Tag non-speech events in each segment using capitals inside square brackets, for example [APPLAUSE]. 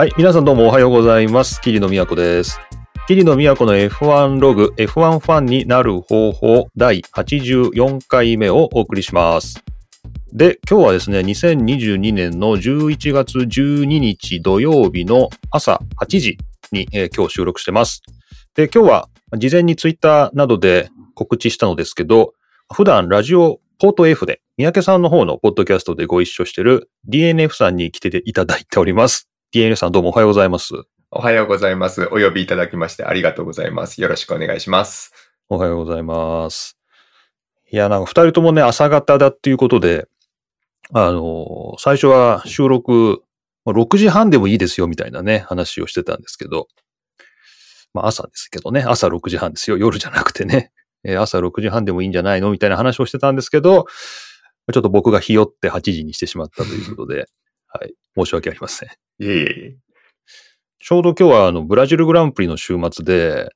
はい、皆さんどうもおはようございます。桐野都です。桐野都の F1 ログ、F1 ファンになる方法第84回目をお送りします。で、今日はですね、2022年の11月12日土曜日の朝8時に、えー今日収録してます。で、今日は事前にツイッターなどで告知したのですけど、普段ラジオポート F で、三宅さんの方のポッドキャストでご一緒してる DNF さんに来ていただいております。DNF さんどうもおはようございます。おはようございます。お呼びいただきましてありがとうございます。よろしくお願いします。おはようございます。いや、なんか二人ともね、朝方だっていうことで、あの、最初は収録、まあ6時半でもいいですよみたいなね、話をしてたんですけど、まあ朝ですけどね、朝6時半ですよ、夜じゃなくてね、えー朝6時半でもいいんじゃないのみたいな話をしてたんですけど、ちょっと僕がひよって8時にしてしまったということで、はい、申し訳ありません。いえいえいえ。ちょうど今日はあの、ブラジルグランプリの週末で、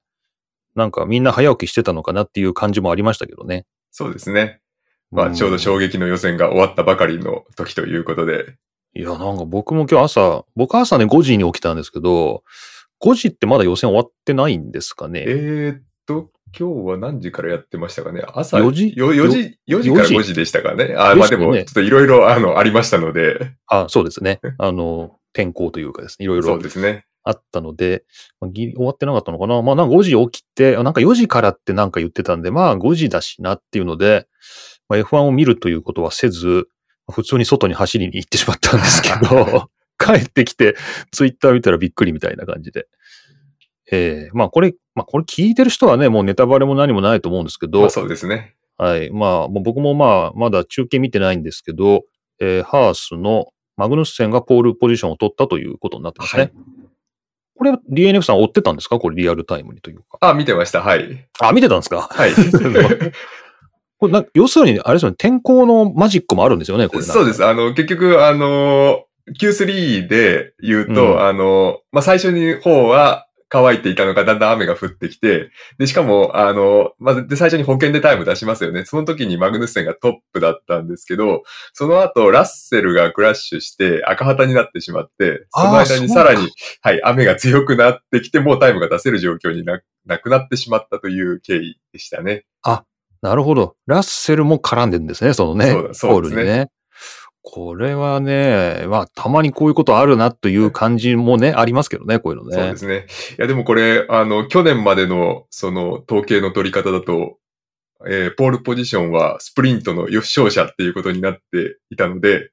なんかみんな早起きしてたのかなっていう感じもありましたけどね。そうですね。まあ、んちょうど衝撃の予選が終わったばかりの時ということで。いや、なんか僕も今日朝、僕朝ね5時に起きたんですけど、5時ってまだ予選終わってないんですかね。えーっと、今日は何時からやってましたかね？朝4時？よ ?4 時、4時から4時？5時でしたかね？あ、まあでも、ちょっといろいろ、あの、ありましたので、あ、そうですね。あの、天候というかですね、いろいそろうですね。あったので、まあ終わってなかったのかな？まあなんか5時起きて、あなんか4時からってなんか言ってたんで、まあ5時だしなっていうので、まあ、F1 を見るということはせず、普通に外に走りに行ってしまったんですけど、[LAUGHS] 帰ってきて、ツイッター見たらびっくりみたいな感じで。ええまあこれ、まあこれ聞いてる人はね、もうネタバレも何もないと思うんですけど、まあそうですね。はい。まあ、もう僕もまあ、まだ中継見てないんですけど、えーハースのマグヌッセンがポールポジションを取ったということになってますね。はいこれ、DNF さん追ってたんですか？これリアルタイムにというか。あ、見てました。はい。あ、見てたんですか？はい。[LAUGHS] これな要するに、あれですよね、天候のマジックもあるんですよね、これ。そうです。。あの、結局、あの、Q3 で言うと、うんあの、まあ、最初に方は乾いていたのがだんだん雨が降ってきて、で、しかも、あの、まず、で、最初に保険でタイム出しますよね。その時にマグヌッセンがトップだったんですけど、その後、ラッセルがクラッシュして赤旗になってしまって、その間にさらに、はい、雨が強くなってきて、もうタイムが出せる状況にななくなってしまったという経緯でしたね。なるほど。ラッセルも絡んでるんですね、そのね。そうだそうですねポールにね。これはね、まあ、たまにこういうことあるなという感じもね、ありますけどね、こういうのね。そうですね。いや、でもこれ、あの、去年までの、その、統計の取り方だと、えーポールポジションはスプリントの勝者っていうことになっていたので、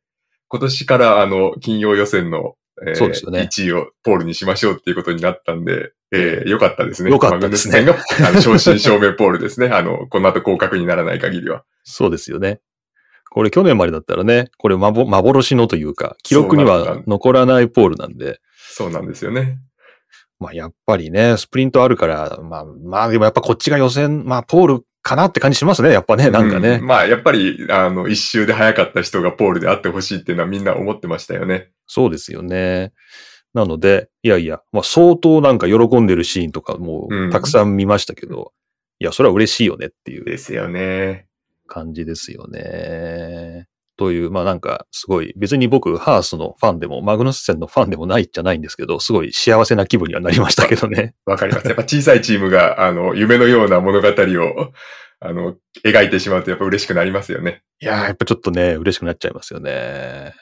今年から、あの、金曜予選の、えーそうですよね1位をポールにしましょうっていうことになったんで、えーよかったですね。よかったですね [LAUGHS] あの、正真正銘ポールですね。あの、この後降格にならない限りは。そうですよね。これ去年までだったらね、これ幻幻のというか、記録には残らないポールなんで、そうなんですよね。まあやっぱりね、スプリントあるから、まあまあでもやっぱこっちが予選、まあポールかなって感じしますね、やっぱね、なんかね。うまあ、やっぱり、あの、一周で早かった人がポールであってほしいっていうのはみんな思ってましたよね。そうですよね。なので、いやいや、まあ相当なんか喜んでるシーンとかもうんたくさん見ましたけど、いや、それは嬉しいよねっていうですよね。感じですよね。という、まあなんかすごい、別に僕、ハースのファンでも、マグヌッセンのファンでもないじゃないんですけど、すごい幸せな気分にはなりましたけどね。わかります。やっぱ小さいチームが、あの、夢のような物語を、あの、描いてしまうとやっぱ嬉しくなりますよね。いやー、やっぱちょっとね、嬉しくなっちゃいますよね。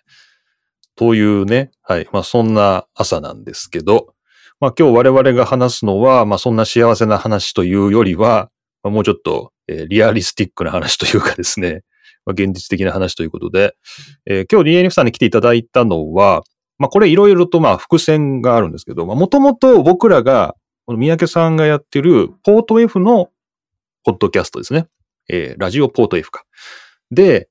というね、はい。まあそんな朝なんですけど、まあ今日我々が話すのは、まあそんな幸せな話というよりは、まあ、もうちょっと、えーリアリスティックな話というかですね、[LAUGHS] まあ、現実的な話ということで、えー今日 DNF さんに来ていただいたのは、まあこれいろいろとまあ伏線があるんですけど、まもともと僕らが、この三宅さんがやってるポート F のポッドキャストですね。えーラジオポート F か。で、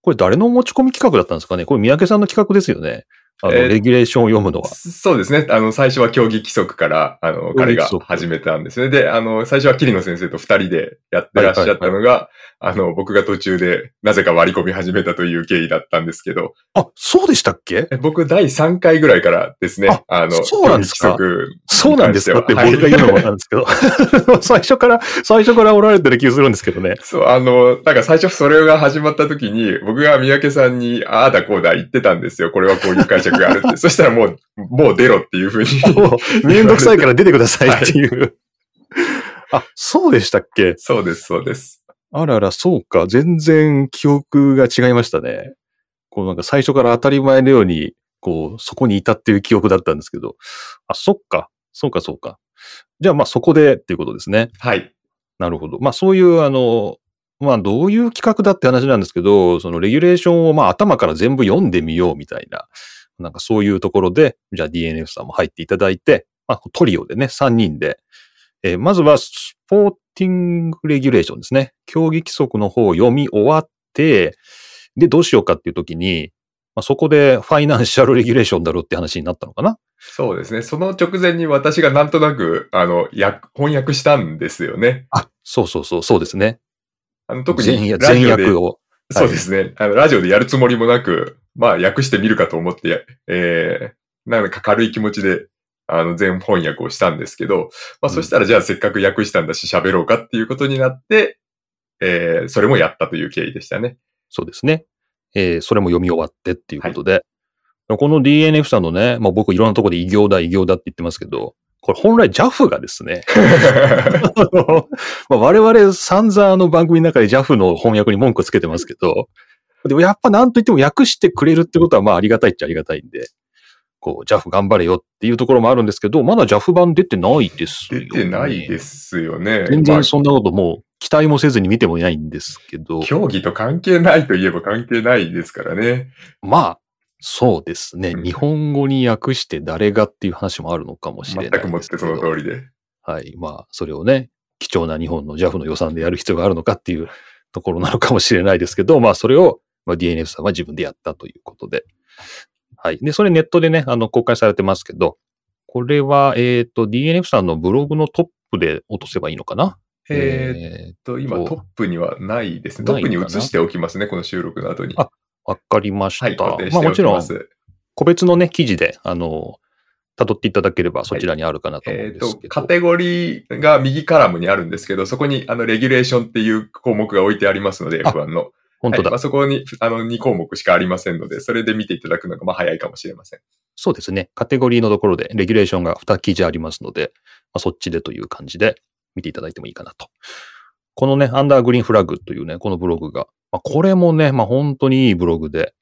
これ誰の持ち込み企画だったんですかねこれ三宅さんの企画ですよね。あの、えーレギュレーションを読むのは？そうですね。あの、最初は競技規則から、あの、彼が始めたんですね。で、あの、最初は桐野先生と二人でやってらっしゃったのが、あの、僕が途中でなぜか割り込み始めたという経緯だったんですけど、あ、そうでしたっけ？え僕第3回ぐらいからですね、あの、そうなんですか？そうなんですか？ってはい僕が言うのもなんですけど。[LAUGHS] 最初から、最初からおられてる気がするんですけどね。そう、あの、なんか最初それが始まった時に、僕が三宅さんに、ああだこうだ言ってたんですよ。これはこういう解釈釈があるって。[LAUGHS] そしたらもう、もう出ろっていうふうに。もうめんどくさいから出てくださいっていう。あ、そうでしたっけ？そうです、そうです。あらら、そうか。全然記憶が違いましたね。こうなんか最初から当たり前のように、こう、そこにいたっていう記憶だったんですけど。あ、そっか。そうか、そうか。じゃあまあそこでっていうことですね。はい。なるほど。まあそういう、あの、まあどういう企画だって話なんですけど、そのレギュレーションをまあ頭から全部読んでみようみたいな、なんかそういうところで、じゃあ DNF さんも入っていただいて、まあトリオでね、3人で、えーまずはスポーティングレギュレーションですね。競技規則の方を読み終わって、で、どうしようかっていう時に、まあ、そこでファイナンシャルレギュレーションだろうって話になったのかな？そうですね。その直前に私がなんとなく、あの、訳翻訳したんですよね。あ、そうそうそう、そうですね。あの特に全全訳を。そうですね。あの、ラジオでやるつもりもなく、まあ、訳してみるかと思って、えー、なんか軽い気持ちで、あの、全翻訳をしたんですけど、まあ、うんそしたらじゃあせっかく訳したんだし喋ろうかっていうことになって、えー、それもやったという経緯でしたね。そうですね。えーそれも読み終わってっていうことで、この DNF さんのね、まあ、僕いろんなところで異業だ異業だって言ってますけど、これ本来 JAF がですね、[LAUGHS] まあ我々散々あの番組の中で JAF の翻訳に文句をつけてますけど、でもやっぱなんといっても訳してくれるってことはまあありがたいっちゃありがたいんで、こう JAF 頑張れよっていうところもあるんですけど、まだ JAF 版出てないですよ、ね。出てないですよね。全まあ然そんなこともう期待もせずに見てもいないんですけど。競技と関係ないといえば関係ないですからね。まあ、そうですね。うん日本語に訳して誰がっていう話もあるのかもしれ全ないくもってその通りで。はい。まあ、それをね、貴重な日本の JAF の予算でやる必要があるのかっていうところなのかもしれないですけど、まあ、それを、まあ、DNF さんは自分でやったということで。はい。で、それネットでね、あの、公開されてますけど、これは、えっ、と、DNF さんのブログのトップで落とせばいいのかな？えーっえーと、今とトップにはないですね。トップに移しておきますね、この収録の後に。あわかりました。はい、固定まあ、もちろん。個別のね、記事で、あの、辿っていただければそちらにあるかなと思うんですけど。、とカテゴリーが右カラムにあるんですけど、そこにあのレギュレーションっていう項目が置いてありますので、あ F1 の。本当だはいまあ、。そこにあの2項目しかありませんので、それで見ていただくのがまあ早いかもしれません。そうですね。カテゴリーのところでレギュレーションが2記事ありますので、まあ、そっちでという感じで見ていただいてもいいかなと。このね、アンダーグリーンフラッグというね、このブログが、まあ、これもね、まあ本当にいいブログで、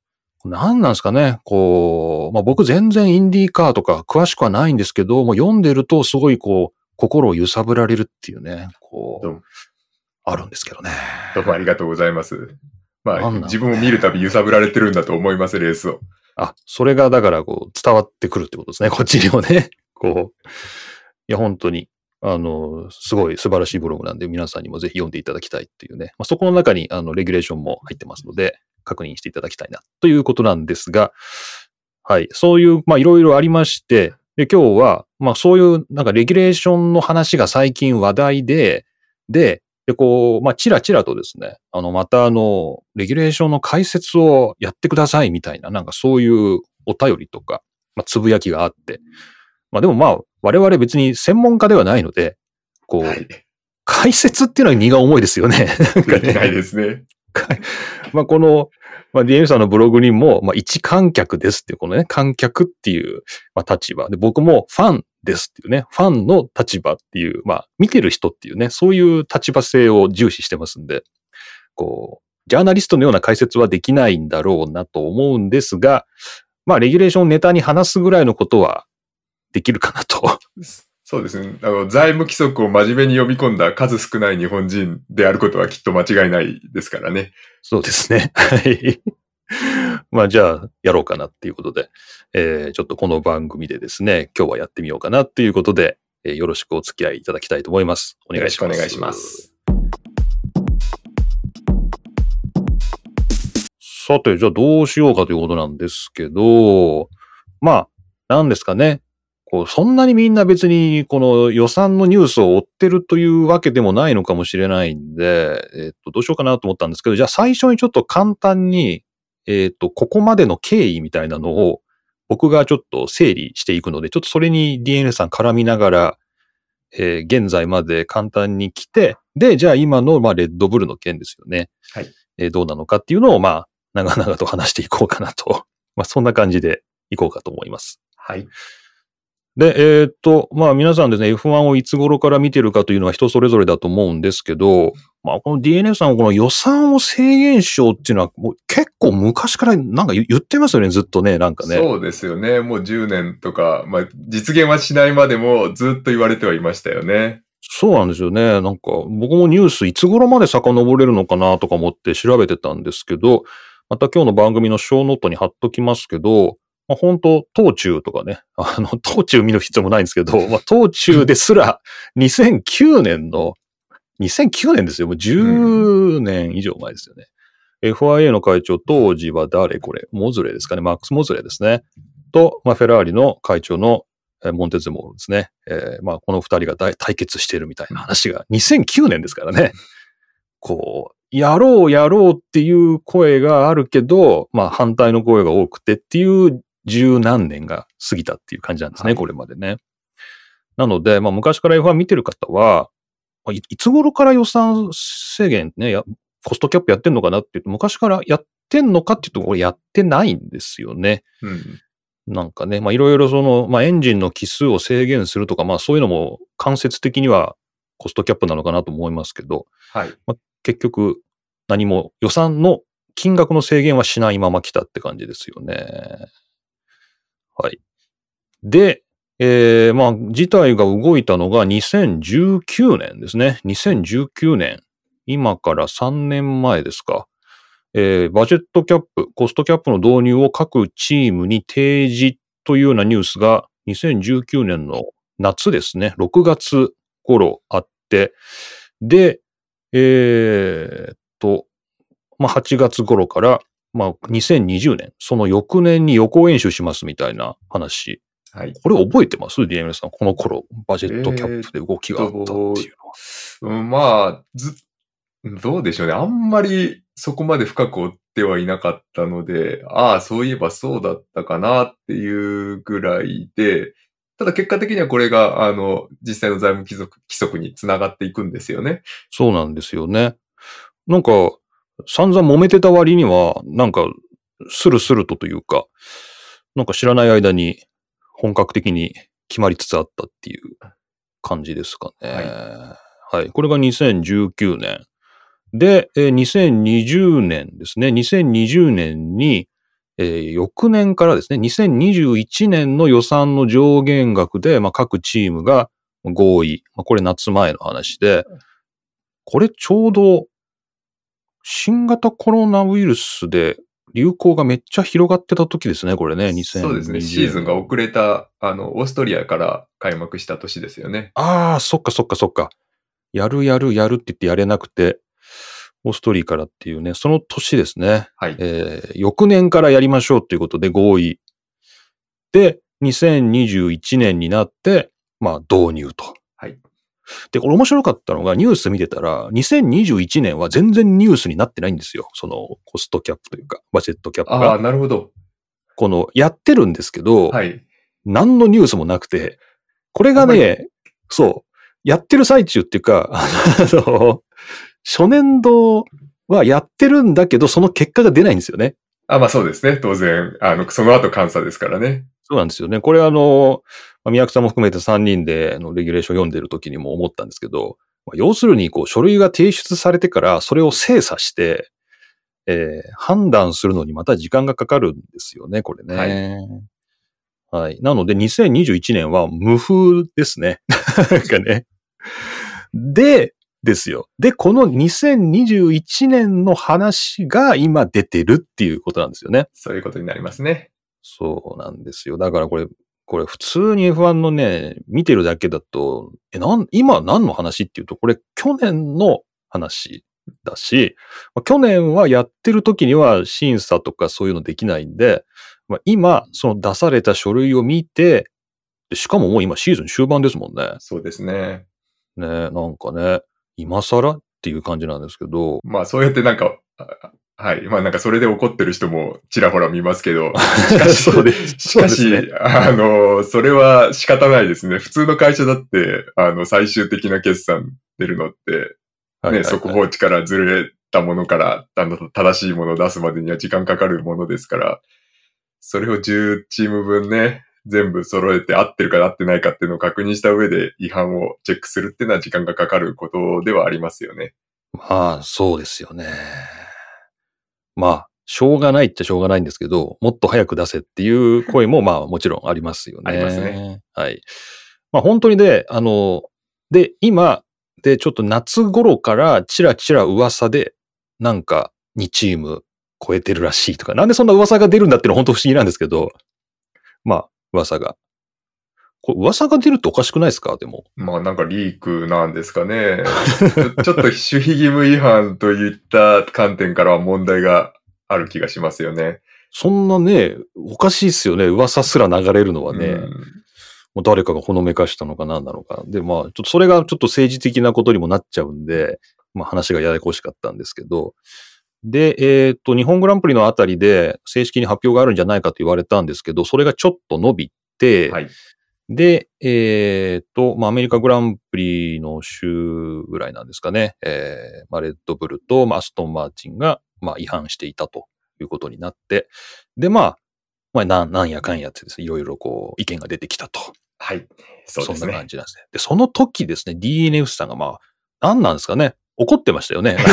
何なんですかね、こう、まあ僕全然インディーカーとか詳しくはないんですけど、もう読んでるとすごいこう、心を揺さぶられるっていうね、こうどうも、あるんですけどね。どうもありがとうございます。まあ、なんだ自分を見るたび揺さぶられてるんだと思います、レースを。あ、それがだからこう伝わってくるってことですね。こっちにもね。こう。いや、本当に、あの、すごい素晴らしいブログなんで、皆さんにもぜひ読んでいただきたいっていうね。まあ、そこの中に、あの、レギュレーションも入ってますので、確認していただきたいな、ということなんですが、はい。そういう、まあ、いろいろありまして、で、今日は、まあ、そういう、なんか、レギュレーションの話が最近話題で、で、で、こう、まあ、ちらちらとですね、あの、またあの、レギュレーションの解説をやってくださいみたいな、なんかそういうお便りとか、まあ、つぶやきがあって、まあでもまあ、我々別に専門家ではないので、こう、はい。解説っていうのは荷が重いですよね。[LAUGHS] できないね。ですね。まあこの、まあ DM さんのブログにも、まあ一観客ですっていう、このね、観客っていう、まあ立場。で、僕もファンですっていうね、ファンの立場っていう、まあ見てる人っていうね、そういう立場性を重視してますんで、こう、ジャーナリストのような解説はできないんだろうなと思うんですが、まあレギュレーションネタに話すぐらいのことはできるかなと。そうですね。あの、財務規則を真面目に読み込んだ数少ない日本人であることはきっと間違いないですからね。そうですね。はい。まあじゃあ、やろうかなっていうことで、えーちょっとこの番組でですね、今日はやってみようかなっていうことで、えーよろしくお付き合いいただきたいと思います。お願いします。お願いします。さて、じゃあどうしようかということなんですけど、まあ、なんですかね。そんなにみんな別にこの予算のニュースを追ってるというわけでもないのかもしれないんで、えっと、どうしようかなと思ったんですけど、じゃあ最初にちょっと簡単に、えっと、ここまでの経緯みたいなのを僕がちょっと整理していくので、ちょっとそれに DNA さん絡みながら、えー現在まで簡単に来て、で、じゃあ今の、まあ、レッドブルの件ですよね。はい。えーどうなのかっていうのを、まあ、長々と話していこうかなと。まあ、そんな感じでいこうかと思います。はい。で、えーっと、まあ皆さんですね、F1 をいつ頃から見てるかというのは人それぞれだと思うんですけど、まあこの DNF さんはこの予算を制限しようっていうのはもう結構昔からなんか言言ってますよね、ずっとね、なんかね。そうですよね。もう10年とか、まあ、実現はしないまでもずっと言われてはいましたよね。そうなんですよね。なんか、僕もニュースいつ頃まで遡れるのかなとか思って調べてたんですけど、また今日の番組のショーノートに貼っときますけど、まあ、本当トーチュウとかね、あの、トーチュウ見る必要もないんですけど、まあ、トーチュウですら2009年の、2009年ですよ。もう10年以上前ですよね。FIA の会長、当時は誰これ？モズレーですかね。マックス・モズレーですね。と、まあ、フェラーリの会長のモンテゼモールですね。えーまあ、この二人が対決しているみたいな話が2009年ですからね。こう、やろうやろうっていう声があるけど、まあ反対の声が多くてっていう十何年が過ぎたっていう感じなんですね、はいこれまでね。なので、まあ昔から F1 見てる方は、まあいいつ頃から予算制限ね、やコストキャップやってんのかなって言うと、昔からやってんのかっていうと、これやってないんですよね。うん。なんかね、まあいろいろその、まあエンジンの機数を制限するとか、まあそういうのも間接的にはコストキャップなのかなと思いますけど、はい。結局何も予算の金額の制限はしないまま来たって感じですよね。はい。で、えー、まあ事態が動いたのが2019年ですね。2019年。今から3年前ですか。えーバジェットキャップ、コストキャップの導入を各チームに提示というようなニュースが2019年の夏ですね、6月頃あって、で、えーっと、まあ、8月頃から、まあ、2020年、その翌年に予行演習しますみたいな話。はい。これ覚えてます ?DMS さん。この頃、バジェットキャップで動きがあったっていうのは。うん、まあ、ず、どうでしょうね。あんまりそこまで深く追ってはいなかったので、ああ、そういえばそうだったかなっていうぐらいで、ただ結果的にはこれが、あの、実際の財務規則規則につながっていくんですよね。そうなんですよね。なんか、散々揉めてた割には、なんか、スルスルとというか、なんか知らない間に本格的に決まりつつあったっていう感じですかね。はい。これが2019年。で、えー2020年ですね。2020年に、えー翌年からですね、2021年の予算の上限額で、まあ、各チームが合意。まあ、これ夏前の話で、これちょうど、新型コロナウイルスで流行がめっちゃ広がってた時ですね、これね、2020そうですね。シーズンが遅れた、あの、オーストリアから開幕した年ですよね。ああ、そっかそっかそっか。やるやるやるって言ってやれなくて、オーストリーからっていうね、その年ですね。はい。えー翌年からやりましょうということで合意。で、2021年になって、まあ導入と。はい。で、これ面白かったのがニュース見てたら、2021年は全然ニュースになってないんですよ。そのコストキャップというか、バジェットキャップああ、が。なるほど。この、やってるんですけど、はい。何のニュースもなくて、これがね、そう、やってる最中っていうか、[LAUGHS] あの、初年度はやってるんだけど、その結果が出ないんですよね。あ、まあそうですね。当然、あの、その後監査ですからね。そうなんですよね。これあの、まあ宮城さんも含めて3人であのレギュレーション読んでる時にも思ったんですけど、まあ要するにこう書類が提出されてからそれを精査して、えー判断するのにまた時間がかかるんですよね、これね。はい。なので2021年は無風ですね。[LAUGHS] なんかね。で、ですよ。で、この2021年の話が今出てるっていうことなんですよね。そういうことになりますね。そうなんですよ。だからこれ、これ普通に F1 のね、見てるだけだと、え、なん、今何の話っていうと、これ去年の話だし、まあ去年はやってる時には審査とかそういうのできないんで、まあ、今、その出された書類を見て、でしかももう今シーズン終盤ですもんね。そうですね。ね、なんかね、今更っていう感じなんですけど、まあそうやってなんか、あはい。まあなんかそれで怒ってる人もちらほら見ますけど、[LAUGHS] しかし、そうですしかし、ねあの、それは仕方ないですね。普通の会社だって、あの、最終的な決算出るのって、ね、はい速報値からずれたものから、あの、正しいものを出すまでには時間かかるものですから、それを10チーム分ね、全部揃えて合ってるか合ってないかっていうのを確認した上で違反をチェックするっていうのは時間がかかることではありますよね。まあ、そうですよね。まあ、しょうがないっちゃしょうがないんですけど、もっと早く出せっていう [LAUGHS] 声もまあもちろんありますよね。ありますね。はい。まあ本当にで、あの、で、今、で、ちょっと夏頃からチラチラ噂で、なんか2チーム超えてるらしいとか、なんでそんな噂が出るんだっていうのは本当不思議なんですけど、まあ、噂が。これ噂が出るっておかしくないですか？でも。まあなんかリークなんですかね。ちょ [LAUGHS] っと守秘義務違反といった観点からは問題がある気がしますよね。そんなね、おかしいっすよね。噂すら流れるのはね。うんもう誰かがほのめかしたのか何なのか。で、まあ、ちょっとそれがちょっと政治的なことにもなっちゃうんで、まあ話がややこしかったんですけど、で、えっ、と、日本グランプリのあたりで正式に発表があるんじゃないかと言われたんですけど、それがちょっと伸びて、はい。で、えっ、と、まあ、アメリカグランプリの週ぐらいなんですかね、えーまあ、レッドブルと、まあ、アストン・マーチンが、まあ、違反していたということになって、で、まあ、まあ、なんなんやかんやってですね、いろいろこう、意見が出てきたと。はい。そうですねんな感。じなんですね。で、その時ですね、DNF さんがまあ、何なんですかね、怒ってましたよね。[LAUGHS]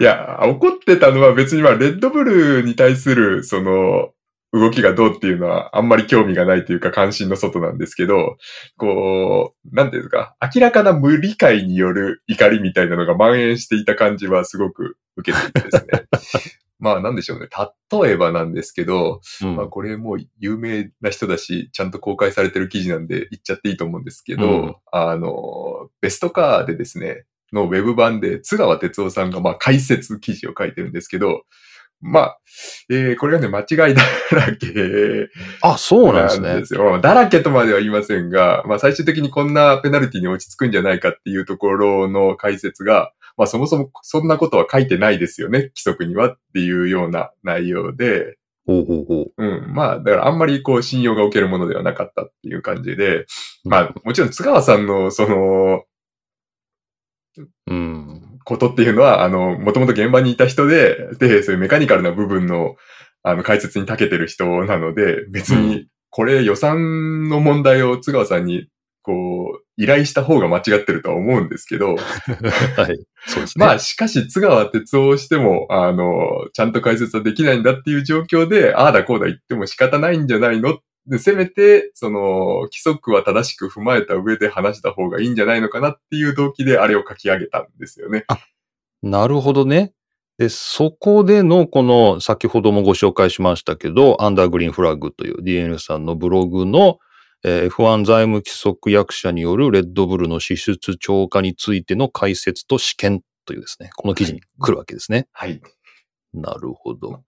いや、怒ってたのは別にまあ、レッドブルに対する、その、動きがどうっていうのはあんまり興味がないというか関心の外なんですけど、こう、なんていうんですか、明らかな無理解による怒りみたいなのが蔓延していた感じはすごく受けていてですね。[LAUGHS] まあなんでしょうね。例えばなんですけど、うんまあこれもう有名な人だし、ちゃんと公開されてる記事なんで言っちゃっていいと思うんですけど、うんあの、ベストカーでですね、のウェブ版で津川哲夫さんがまあ解説記事を書いてるんですけど、まあ、えーこれがね、間違いだらけあ、そうなんですねよ。まあだらけとまでは言いませんが、まあ最終的にこんなペナルティに落ち着くんじゃないかっていうところの解説が、まあそもそもそんなことは書いてないですよね、規則にはっていうような内容で、ほうほうほう。うん。まあ、だからあんまりこう信用がおけるものではなかったっていう感じで、まあ、もちろん津川さんのその、うん。ことっていうのは、あの、もともと現場にいた人で、で、そういうメカニカルな部分の、あの、解説に長けてる人なので、別うに、これ予算の問題を津川さんに、こう、依頼した方が間違ってるとは思うんですけど、[LAUGHS] はい。そうですね。まあ、しかし、津川哲夫をしても、あの、ちゃんと解説はできないんだっていう状況で、ああだこうだ言っても仕方ないんじゃないので、せめて、その、規則は正しく踏まえた上で話した方がいいんじゃないのかなっていう動機であれを書き上げたんですよね。なるほどね。で、そこでの、この、先ほどもご紹介しましたけど、アンダーグリーンフラッグという DNF さんのブログの、えー F1 財務規則役者によるレッドブルの支出超過についての解説と試験というですね、この記事に来るわけですね。はい。なるほど。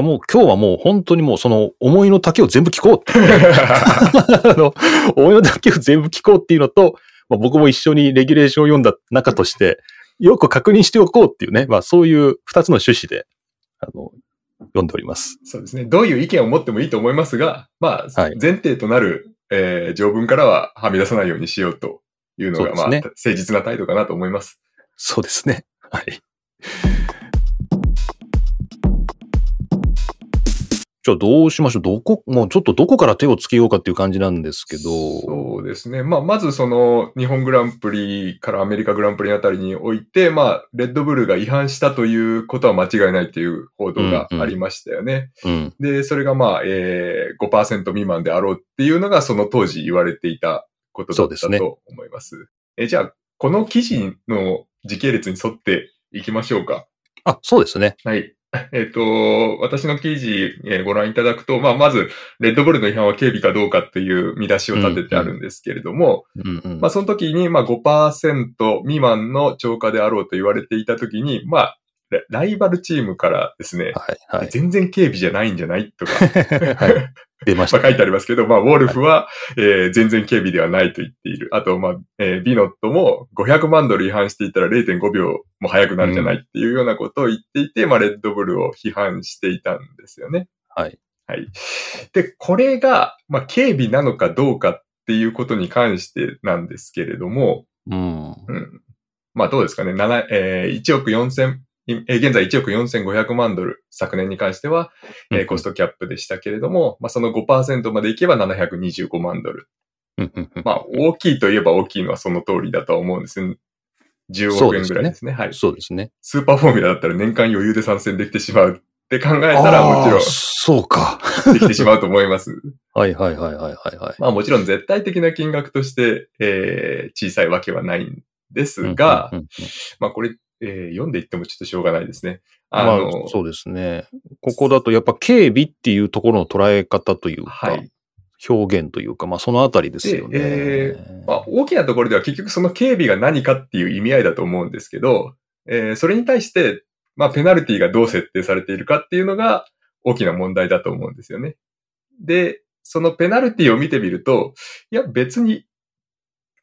もう今日はもう本当にもうその思いの丈を全部聞こう。[LAUGHS] あの、思いの丈を全部聞こうっていうのと、まあ、僕も一緒にレギュレーションを読んだ中として、よく確認しておこうっていうね、まあそういう二つの趣旨で、あの、読んでおります。そうですね。どういう意見を持ってもいいと思いますが、まあ、はい前提となる、えー条文からははみ出さないようにしようというのが、まあ、誠実な態度かなと思います。そうですね。はい。じゃあどうしましょうどこ、もうちょっとどこから手をつけようかっていう感じなんですけど。そうですね。まあ、まずその、日本グランプリからアメリカグランプリあたりにおいて、まあ、レッドブルが違反したということは間違いないという報道がありましたよね。うん。で、それがまあ、えー、5%未満であろうっていうのがその当時言われていたことだったと思います。えじゃあ、この記事の時系列に沿っていきましょうか。あ、そうですね。はい。[LAUGHS] えっ、と、私の記事、えーご覧いただくと、まあ、まず、レッドブルの違反は軽微かどうかっていう見出しを立ててあるんですけれども、うんうん。まあ、その時に、まあ、5%未満の超過であろうと言われていた時に、まあ、ラライバルチームからですね、はい、はい。全然軽微じゃないんじゃないとか、[LAUGHS] はい出ました。まあ書いてありますけど、まあ、ウォルフは、えー全然軽微ではないと言っている。あと、まあ、えービノットも500万ドル違反していたら0.5秒も速くなるんじゃないっていうようなことを言っていて、まあ、レッドブルを批判していたんですよね。はい。はい。で、これが、まあ、軽微なのかどうかっていうことに関してなんですけれども、うん。うん。まあ、どうですかね。7えー1億4000いえー現在1億4500万ドル、昨年に関しては、えーコストキャップでしたけれども、まあ、その5%までいけば725万ドル。まあ、大きいといえば大きいのはその通りだとは思うんですよ。10億円ぐらいですね。はい。そうですね。スーパーフォーミュラだったら年間余裕で参戦できてしまうって考えたら、もちろあーそうか。んできてしまうと思います。はいはいはいはいはいはい。まあもちろん絶対的な金額として、えー小さいわけはないんですが、まあこれ、えー読んでいってもちょっとしょうがないですね。あまあの、そうですね。ここだとやっぱ警備っていうところの捉え方というか、はい。表現というか、まあそのあたりですよね。でえまあ、大きなところでは結局その警備が何かっていう意味合いだと思うんですけど、えーそれに対して、まあ、ペナルティがどう設定されているかっていうのが大きな問題だと思うんですよね。で、そのペナルティを見てみると、いや、別に、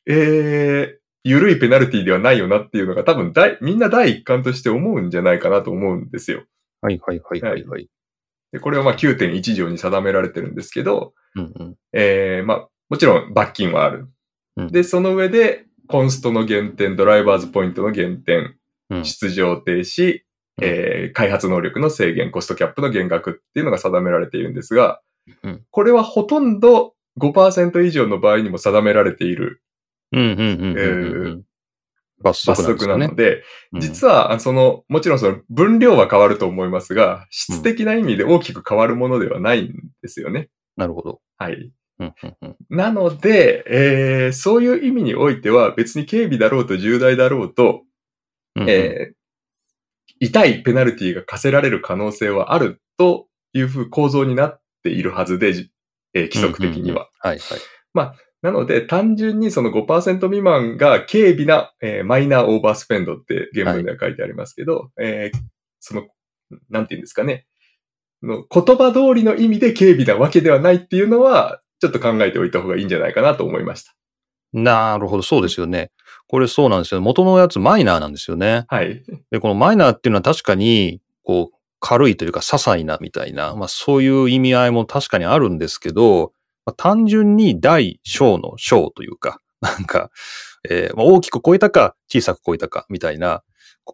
えー、緩いペナルティではないよなっていうのが多分大、みんな第一感として思うんじゃないかなと思うんですよ。はいはいはいはいはい。で、これはまあ9.1条に定められてるんですけど、うんうんえー、まあ、もちろん罰金はある。うんで、その上で、コンストの減点、ドライバーズポイントの減点、うん出場停止、えー開発能力の制限、コストキャップの減額っていうのが定められているんですが、うんこれはほとんど5%以上の場合にも定められている罰則なので、うん実は、あその、もちろんその分量は変わると思いますが、質的な意味で大きく変わるものではないんですよね。なるほど。はい。なので、えーそういう意味においては別に警備だろうと重大だろうと、痛いペナルティが課せられる可能性はあるというふう構造になっているはずで、じえー規則的には。はいはい。なので、単純にその5%未満が軽微な、えーマイナーオーバースペンドって原文では書いてありますけど、えーその、なんていうんですかね。の言葉通りの意味で軽微なわけではないっていうのは、ちょっと考えておいた方がいいんじゃないかなと思いました。なるほど、そうですよね。これそうなんですよ。元のやつマイナーなんですよね。はい。で、このマイナーっていうのは確かに、こう、軽いというか、些細なみたいな、まあそういう意味合いも確かにあるんですけど、まあ、単純に大小の小というか、[LAUGHS] なんか、えーまあ、大きく超えたか、小さく超えたか、みたいな、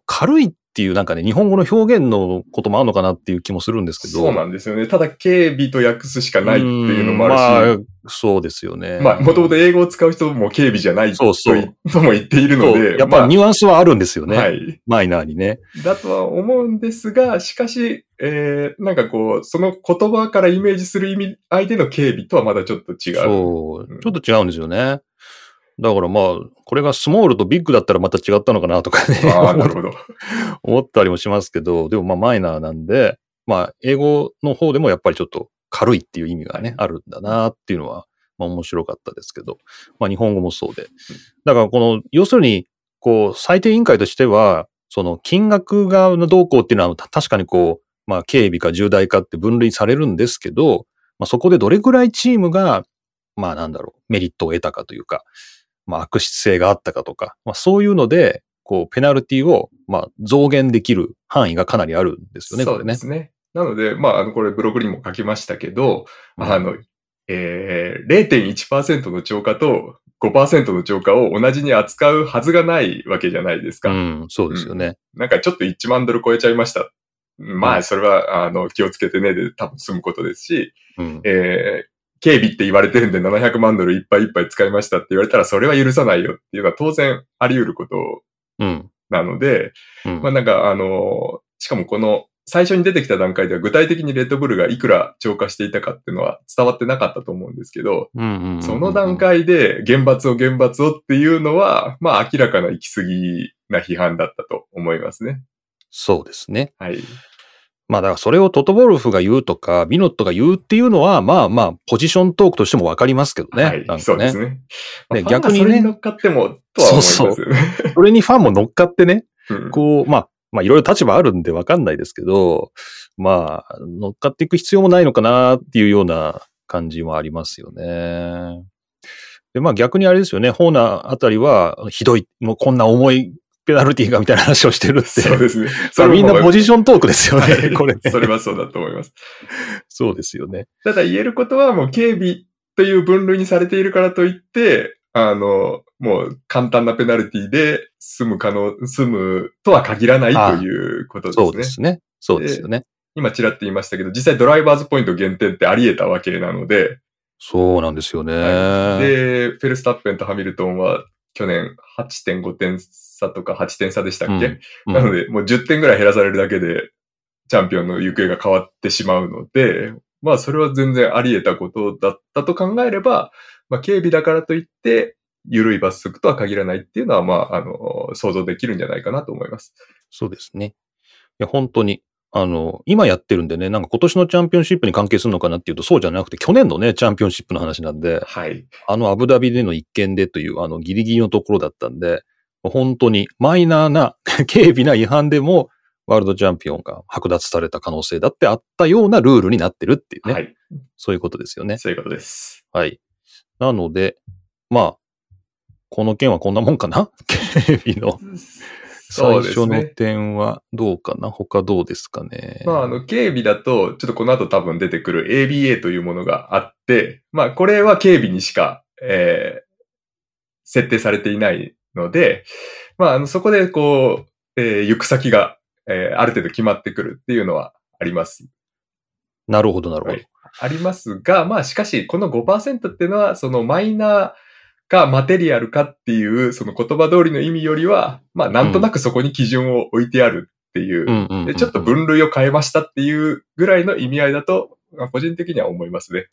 軽いっていうなんかね、日本語の表現のこともあるのかなっていう気もするんですけど。そうなんですよね。ただ、警備と訳すしかないっていうのもあるし、うんまあ、そうですよね。まあ、もともと英語を使う人も警備じゃないとそうそういとも言っているので、やっぱりニュアンスはあるんですよね。まあはい。マイナーにね。だとは思うんですが、しかし、えー、なんかこう、その言葉からイメージする意味合いでの警備とはまだちょっと違う。そううん。ちょっと違うんですよね。だからまあ、これがスモールとビッグだったらまた違ったのかなとかね。ああ、なるほど。[LAUGHS] 思ったりもしますけど、でもまあマイナーなんで、まあ英語の方でもやっぱりちょっと軽いっていう意味がね、あるんだなっていうのは、まあ面白かったですけど、まあ日本語もそうで。だからこの、要するに、こう、裁定委員会としては、その金額がどうこうっていうのはた確かにこう、まあ軽微か重大かって分類されるんですけど、まあそこでどれぐらいチームが、まあなんだろう、メリットを得たかというか、まあ悪質性があったかとか、まあそういうので、こう、ペナルティを、まあ、増減できる範囲がかなりあるんですよね、そう。ですね。なので、まあ、あの、これブログにも書きましたけど、あの、えー、0.1%の超過と5%の超過を同じに扱うはずがないわけじゃないですか。うん、そうですよね。なんかちょっと1万ドル超えちゃいました。まあ、うんそれは、あの、気をつけてねで多分済むことですし、うん。えー、警備って言われてるんで700万ドルいっぱいいっぱい使いましたって言われたらそれは許さないよっていうのは当然あり得ることうん。なので、うんまあなんかあの、しかもこの最初に出てきた段階では具体的にレッドブルがいくら超過していたかっていうのは伝わってなかったと思うんですけど、その段階で厳罰を厳罰をっていうのは、まあ明らかな行き過ぎな批判だったと思いますね。そうですね。はい。まあだからそれをトトボルフが言うとか、ビノットが言うっていうのは、まあまあ、ポジショントークとしてもわかりますけどね。はい。なんかね。そうですね。まあでファンが逆にねそれに乗っかっても、とは思いますよね。それにファンも乗っかってね、うんこう、まあ、まあいろいろ立場あるんでわかんないですけど、まあ、乗っかっていく必要もないのかなっていうような感じもありますよね。で、まあ逆にあれですよね、ホーナーあたりは、ひどい、もうこんな重いペナルティがみたいな話をしてるって。そうですね。ま [LAUGHS] あみんなポジジショントークですよね、はいこれね。それはそうだと思います。そうですよね。ただ言えることはもう警備という分類にされているからといって、あの、もう簡単なペナルティで済む可能、済むとは限らないということですね。そうですね。そうですよね。今ちらっと言いましたけど、実際ドライバーズポイント減点ってあり得たわけなので、そうなんですよね。はいで、フェルスタッペンとハミルトンは去年8.5点差とか8点差でしたっけ、うんなので、もう10点ぐらい減らされるだけで、チャンピオンの行方が変わってしまうので、まあ、それは全然あり得たことだったと考えれば、まあ、警備だからといって、緩い罰則とは限らないっていうのは、まあ、あの、想像できるんじゃないかなと思います。そうですね。いや、本当に、あの、今やってるんでね、なんか今年のチャンピオンシップに関係するのかなっていうと、そうじゃなくて、去年のね、チャンピオンシップの話なんで、はい。あのアブダビでの一件でという、あの、ギリギリのところだったんで、本当にマイナーな、[LAUGHS] 軽微な違反でも、ワールドチャンピオンが剥奪された可能性だってあったようなルールになってるっていうね。はい。そういうことですよね。そういうことです。はい。なので、まあ、この件はこんなもんかな？[LAUGHS] 警備の最初のね。点はどうかな？他どうですかね？まあ、あの、警備だと、ちょっとこの後多分出てくる ABA というものがあって、まあ、これは警備にしか、えー設定されていないので、まあ、あの、そこでこう、えー行く先が、えーある程度決まってくるっていうのはあります。なるほど、なるほど。はいありますが、まあ、しかし、この5%っていうのは、そのマイナーかマテリアルかっていう、その言葉通りの意味よりは、まあ、なんとなくそこに基準を置いてあるっていう、ちょっと分類を変えましたっていうぐらいの意味合いだと、まあ個人的には思いますね。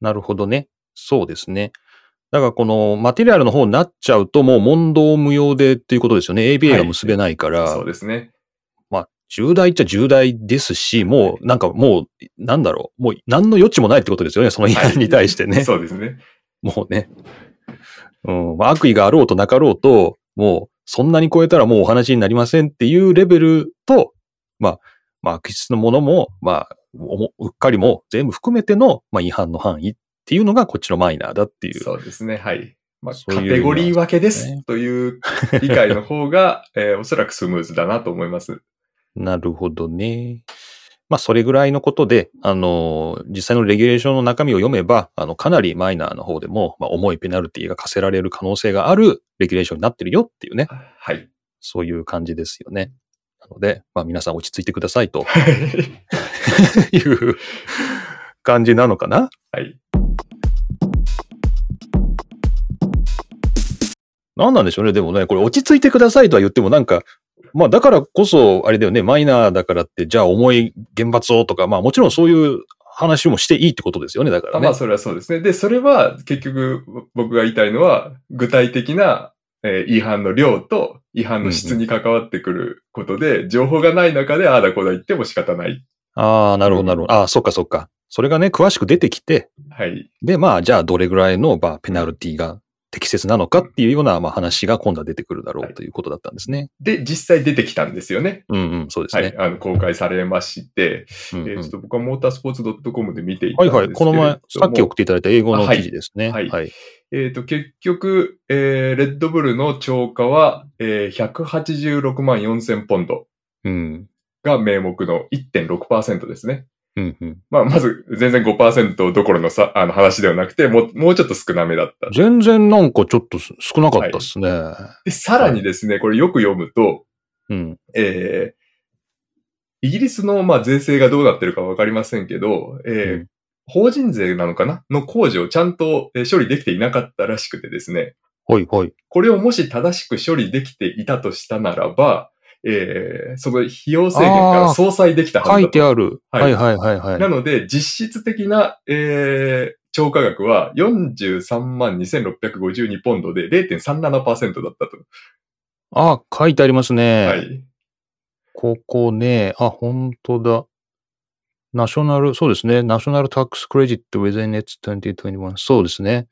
なるほどね。そうですね。だからこのマテリアルの方になっちゃうともう問答無用でっていうことですよね。ABA が結べないから、そうですね。まあ重大っちゃ重大ですし、もうなんかもうなんだろう、もう何の余地もないってことですよね。その違反に対してね。そうですね。もうね。うん、まあ悪意があろうとなかろうと、もうそんなに超えたらもうお話になりませんっていうレベルと、まあ、まあ悪質なものも、まあ、うっかりも全部含めての、まあ、違反の範囲っていうのがこっちのマイナーだっていう。そうですね。はい。まあ、カテゴリー分けですという理解の方が、[LAUGHS] えーおそらくスムーズだなと思います。なるほどね。まあ、それぐらいのことで、あの、実際のレギュレーションの中身を読めば、あの、かなりマイナーの方でも、まあ、重いペナルティが課せられる可能性があるレギュレーションになってるよっていうね、はい。そういう感じですよね。なので、まあ、皆さん落ち着いてくださいと [LAUGHS] いう感じなのかなはい。なんなんでしょうね。でもね、これ落ち着いてくださいとは言ってもなんか、まあだからこそ、あれだよね、マイナーだからって、じゃあ重い厳罰をとか、まあもちろんそういう話もしていいってことですよね、だからね。あまあ、それはそうですね。で、それは結局僕が言いたいのは、具体的な、えー違反の量と違反の質に関わってくることで、情報がない中でああだこうだ言っても仕方ない。ああ、なるほど、なるほど。ああ、そっかそっか。それがね、詳しく出てきて、はい。で、まあ、じゃあどれぐらいの、まあ、ペナルティが適切なのかっていうような、まあ、話が今度は出てくるだろうということだったんですね。で、実際出てきたんですよね。うんうん、そうですね。はい。あの、公開されまして、うんうんえーちょっと僕はモータースポーツ .com で見ていたんはいですけれども。はい。この前、さっき送っていただいた英語の記事ですね。はいはい。えっ、と、結局、えーレッドブルの超過は、えー186万4000ポンドうん。が名目の1.6%ですね。うんうん。まあ、まず、全然5%どころのさ、あの話ではなくて、もう、もうちょっと少なめだった。全然なんかちょっと少なかったですね。で、さらにですね、これよく読むと、うん。えーイギリスの、まあ、税制がどうなってるかわかりませんけど、えーうん法人税なのかな？の控除をちゃんとえー処理できていなかったらしくてですね、はいはい。これをもし正しく処理できていたとしたならば、えーその費用制限から相殺できたは書いずだと。てある。ははいいはいはいはい。なので、実質的な、えー超過額は43万2652ポンドで0.37%だったと。あ、書いてありますね。はい。ここね、あ、本当だ。ナショナル、そうですね。ナショナルタックスクレジット within its 2021。そうですね。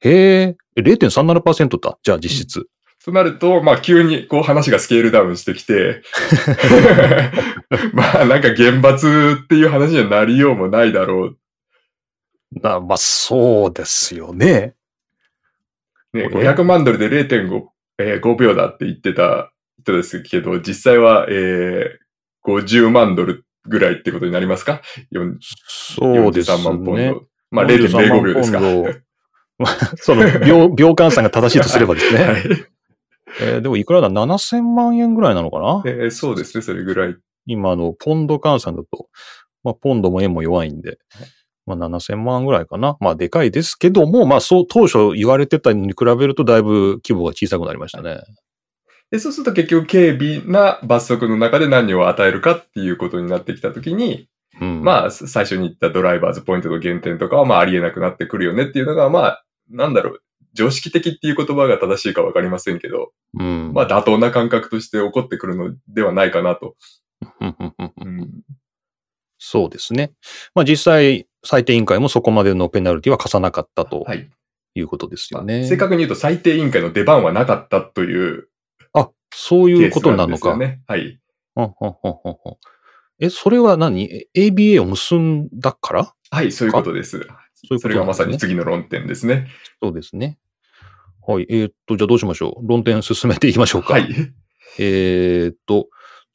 へえ、え0.37%だ。じゃあ実質。となると、まあ急にこう話がスケールダウンしてきて、[LAUGHS] まあなんか厳罰っていう話にはなりようもないだろう。なまあ、そうですよね。ね、これ500万ドルで0.5、えー5秒だって言ってた人ですけど、実際は、えー、50万ドルぐらいってことになりますか？そうですね。43万ポンド。まあ0.05秒ですか。43万ポンドその秒、秒換算が正しいとすればですね。[LAUGHS] はい。えーでもいくらだ ?7000 万円ぐらいなのかな？えーそうですね、それぐらい。今、あの、ポンド換算だと、まあ、ポンドも円も弱いんで、まあ、7000万ぐらいかな？まあ、でかいですけども、まあ、そう、当初言われてたのに比べると、だいぶ規模が小さくなりましたね。で、そうすると結局、軽微な罰則の中で何を与えるかっていうことになってきたときに、うん。まあ、最初に言ったドライバーズポイントの減点とかは、まあ、ありえなくなってくるよねっていうのが、まあ、なんだろう、常識的っていう言葉が正しいかわかりませんけど、うん。まあ、妥当な感覚として起こってくるのではないかなと。うんそうですね。まあ、実際、裁定委員会もそこまでのペナルティは課さなかったとはい。いうことですまあよね。正確に言うと、最低委員会の出番はなかったというあ、そうケいうことになのか。ね。はい。うんうんうんうんうんえ、それは何？え ?ABA を結んだから？はい、そういうことです。そういうことそれがまさに次の論点ですね。そうですね。はい。えーっと、じゃあどうしましょう？論点進めていきましょうか。はい。えーっと、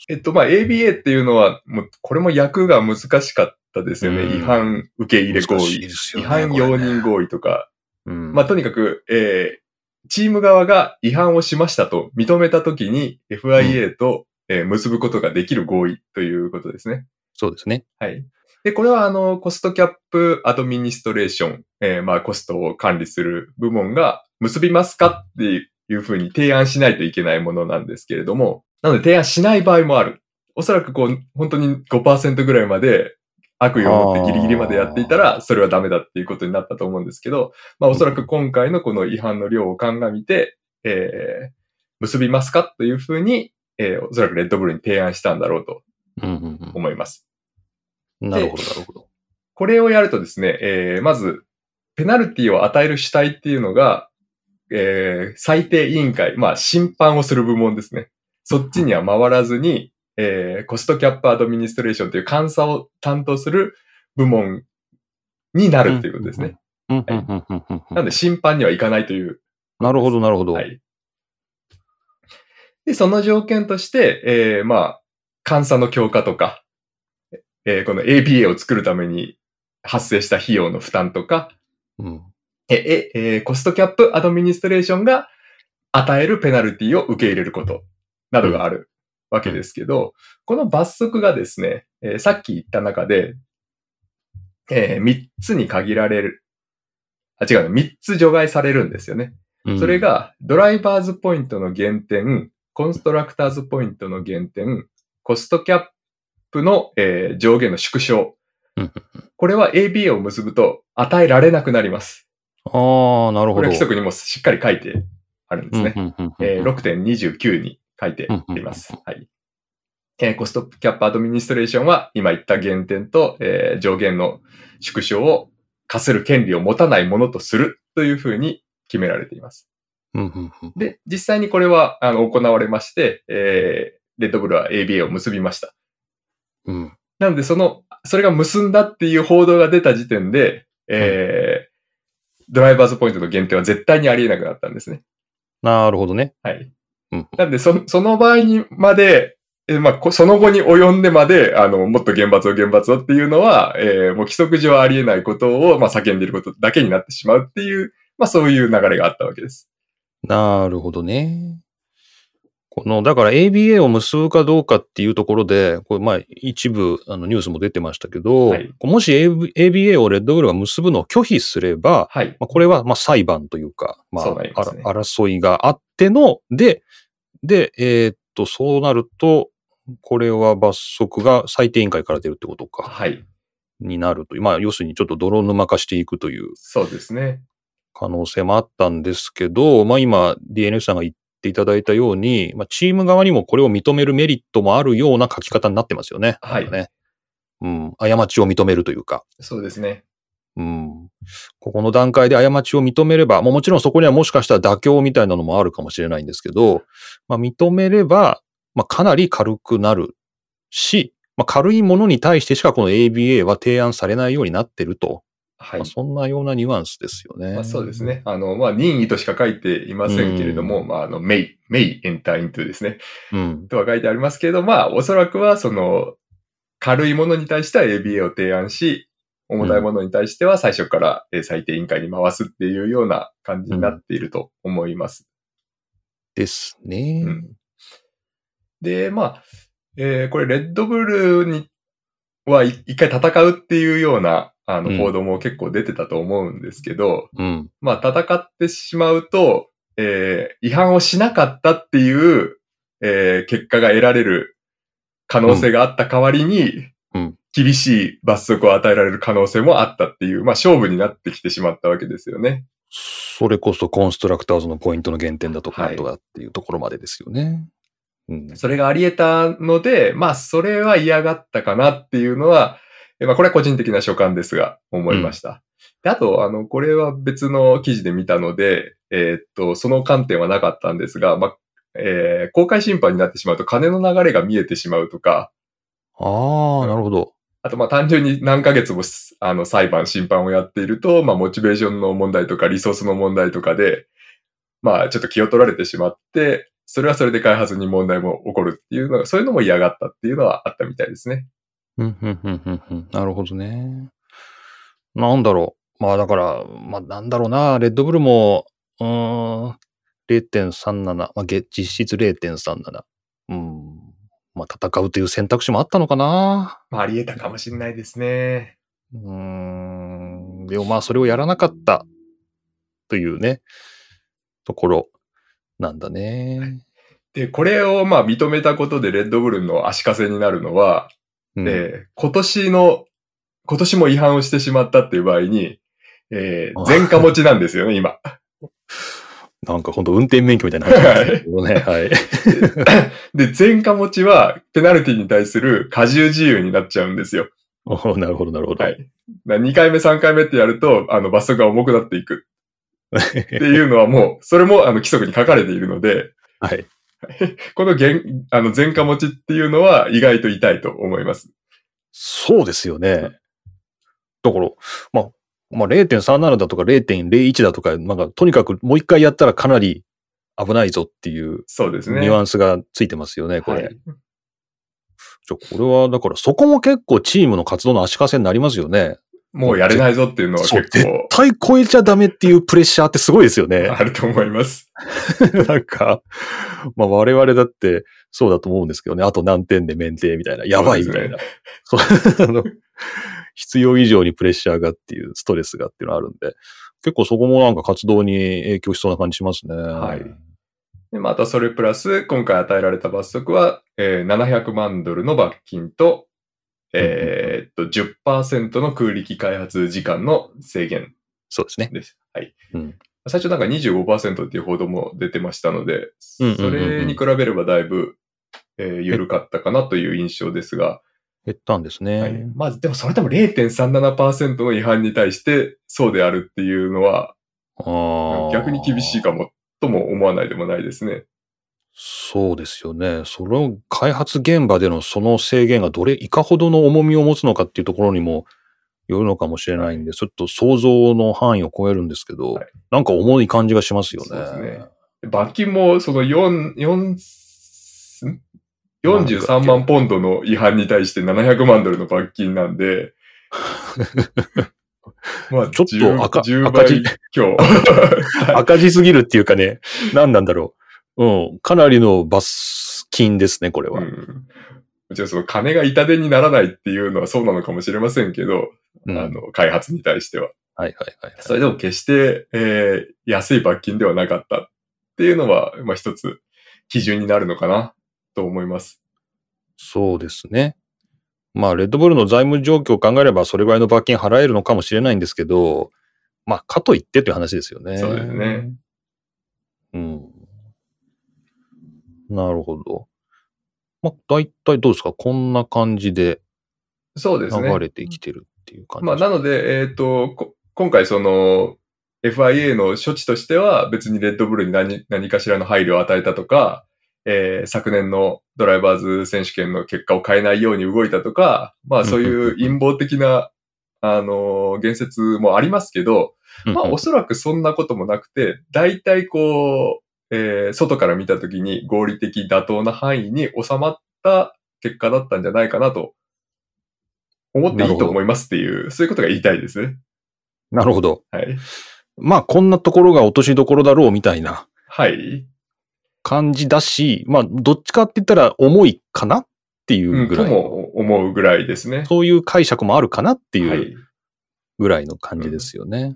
えっと、まあ、ABA っていうのは、もう、これも訳が難しかったですよね。うん違反受け入れ合意。ね違反容認合意とか。うんまあ、とにかく、えーチーム側が違反をしましたと認めたときに FIA と、えー結ぶことができる合意ということですね。そうですね。はい。で、これは、あの、コストキャップアドミニストレーション、えーまあ、コストを管理する部門が結びますかっていうふうに提案しないといけないものなんですけれども、なので提案しない場合もある。おそらくこう、本当に5%ぐらいまで悪意を持ってギリギリまでやっていたら、それはダメだっていうことになったと思うんですけど、まあ、おそらく今回のこの違反の量を鑑みて、えー結びますかというふうに、えーおそらくレッドブルに提案したんだろうと思います。うん、なるほど、なるほど。これをやるとですね、えーまず、ペナルティを与える主体っていうのが、えー裁定委員会、まあ、審判をする部門ですね。そっちには回らずに、えーコストキャップアドミニストレーションという監査を担当する部門になるということですね。うんうんうんうんうんうんなんで、審判には行かないという。なるほど、なるほど。はい。で、その条件として、えーまあ、監査の強化とか、えーこの APA を作るために発生した費用の負担とか、うんえ、え、えーコストキャップアドミニストレーションが与えるペナルティを受け入れることなどがあるわけですけど、この罰則がですね、えーさっき言った中で、え3つに限られる。あ、違うの、3つ除外されるんですよね。うんそれ、が、ドライバーズポイントの減点、コンストラクターズポイントの減点、コストキャップの、えー上限の縮小うん。これは ABA を結ぶと与えられなくなります。ああ、なるほど。これは規則にもしっかり書いてあるんですね。えー6.29に書いてありますうん。はい。えーコストキャップアドミニストレーションは今言った減点と、えー上限の縮小を課せる権利を持たないものとするというふうに決められています。で、実際にこれはあの行われまして、えーレッドブルは ABA を結びました。うんなので、その、それが結んだっていう報道が出た時点で、えードライバーズポイントの限定は絶対にありえなくなったんですね。なるほどね。はい。うんなんで、そ、その場合にまで、えーまあ、こその後に及んでまで、あの、もっと厳罰を厳罰をっていうのは、えーもう規則上ありえないことを、まあ、叫んでいることだけになってしまうっていう、まあ、そういう流れがあったわけです。なるほどね。この、だから ABA を結ぶかどうかっていうところで、これまあ一部あのニュースも出てましたけど、はいもし AB ABA をレッドブルが結ぶのを拒否すれば、はい。まあ、これはまあ裁判というか、まあ、ね争いがあっての、で、で、えーっと、そうなると、これは罰則が裁定委員会から出るってことか、はい。になるという。まあ、要するにちょっと泥沼化していくというそうですね。可能性もあったんですけど、まあ今 DNS さんが言っていただいたように、まあチーム側にもこれを認めるメリットもあるような書き方になってますよね。はいね。うん。過ちを認めるというか。そうですね。うん。ここの段階で過ちを認めれば、もうもちろんそこにはもしかしたら妥協みたいなのもあるかもしれないんですけど、まあ認めれば、まあかなり軽くなるし、まあ軽いものに対してしかこの ABA は提案されないようになってると。はいまあ、。そんなようなニュアンスですよね。まあ、そうです。ね。あの、まあ、任意としか書いていませんけれども、うんまあ、あの、メイ、メイエンターイントゥですね。うん。とは書いてありますけれど、まあ、おそらくは、その、軽いものに対しては ABA を提案し、重たいものに対しては最初からえー裁定委員会に回すっていうような感じになっていると思います。ですね。うんで、まあ、えーこれ、レッドブルにはい一回戦うっていうような、あうんの、報道も結構出てたと思うんですけど、うん。まあ、戦ってしまうと、えー違反をしなかったっていう、えー結果が得られる可能性があった代わりに、うん厳しい罰則を与えられる可能性もあったっていう、まあ、勝負になってきてしまったわけですよね。それこそコンストラクターズのポイントの減点だとか、とかっていうところまでですよね。うん。それがあり得たので、まあ、それは嫌がったかなっていうのは、えまあ、これは個人的な所感ですが、思いました。であと、あの、これは別の記事で見たので、えーっと、その観点はなかったんですが、まあ、えー公開審判になってしまうと金の流れが見えてしまうとか、ああ、なるほど。あと、まあ、単純に何ヶ月もす、あの、裁判、審判をやっていると、まあ、モチベーションの問題とか、リソースの問題とかで、まあ、ちょっと気を取られてしまって、それはそれで開発に問題も起こるっていうのが、そういうのも嫌がったっていうのはあったみたいですね。うん、うん、うん、うん、うん。なるほどね。なんだろう。まあだから、まあなんだろうな。レッドブルも、うーん、0.37。まあ、げ実質0.37。うん。まあ戦うという選択肢もあったのかな。まあ、あり得たかもしれないですね。うーん。でもまあそれをやらなかったというね、ところなんだね。で、これをまあ認めたことでレッドブルの足かせになるのは、うんえー今年の、今年も違反をしてしまったっていう場合に、えーあ前科持ちなんですよね、今。なんか本当運転免許みたいな話ですけどね。はい。で、前科持ちは、ペナルティに対する過重自由になっちゃうんですよ。おなるほど、なるほど。はい。2回目、3回目ってやると、あの、罰則が重くなっていく [LAUGHS] っていうのはもう、それも、あの、規則に書かれているので、はい。[LAUGHS] この現、あの、前科持ちっていうのは意外と痛いと思います。そうですよね。だから、まあ、まあ、0.37だとか0.01だとか、なんか、とにかくもう一回やったらかなり危ないぞっていうそうですね。ニュアンスがついてますよね、これ。はいじゃあこれは、だからそこも結構チームの活動の足かせになりますよね。もうやれないぞっていうのは結絶構対超えちゃダメっていうプレッシャーってすごいですよね。[LAUGHS] あると思います。[LAUGHS] なんか、まあ我々だってそうだと思うんですけどね。あと何点で免停みたいな。やばいみたいな。そうあの必要以上にプレッシャーがっていう、ストレスがっていうのがあるんで、結構そこもなんか活動に影響しそうな感じしますね。はいでまたそれプラス、今回与えられた罰則は、えー700万ドルの罰金と、えーっと、10%の空力開発時間の制限そうですね。です。はい。うん最初なんか25%っていう報道も出てましたので、それに比べればだいぶ、えー緩かったかなという印象ですが、減ったんですね。はい、まあでもそれでも0.37%の違反に対してそうであるっていうのは逆に厳しいかもとも思わないでもないですね。そうですよね。その開発現場でのその制限がどれ、いかほどの重みを持つのかっていうところにもよるのかもしれないんで、ちょっと想像の範囲を超えるんですけど、はいなんか重い感じがしますよね。そうですね罰金もその4、4、ん43万ポンドの違反に対して700万ドルの罰金なんで、[LAUGHS] まあ、ちょっと赤10赤字倍今日。[LAUGHS] 赤字すぎるっていうかね、何なんだろう。うん。かなりの罰金ですね、これは。うんもちろんその金が痛手にならないっていうのはそうなのかもしれませんけど、うんあの、開発に対しては。はいはいはい。それでも決して、えー安い罰金ではなかったっていうのは、まあ一つ基準になるのかなと思います。そうですね。まあ、レッドブルの財務状況を考えれば、それぐらいの罰金払えるのかもしれないんですけど、まあ、かといってという話ですよね。そうですね。うん。なるほど。まあ、大体どうですか？こんな感じでそうですね。流れてきてるっていう感じまあ、なので、えっ、と、こ今回その、FIA の処置としては別にレッドブルに何何かしらの配慮を与えたとか、えー昨年のドライバーズ選手権の結果を変えないように動いたとか、まあそういう陰謀的な、あのー言説もありますけど、まあおそらくそんなこともなくて、大体こう、えー外から見たときに合理的妥当な範囲に収まった結果だったんじゃないかなと思っていいと思いますっていう、そういうことが言いたいですね。なるほど。はい。まあ、こんなところが落としどころだろうみたいなはい。感じだし、まあ、どっちかって言ったら重いかなっていううんぐとらい。も思うぐらいですね。そういう解釈もあるかなってはいいうぐらいの感じですよね。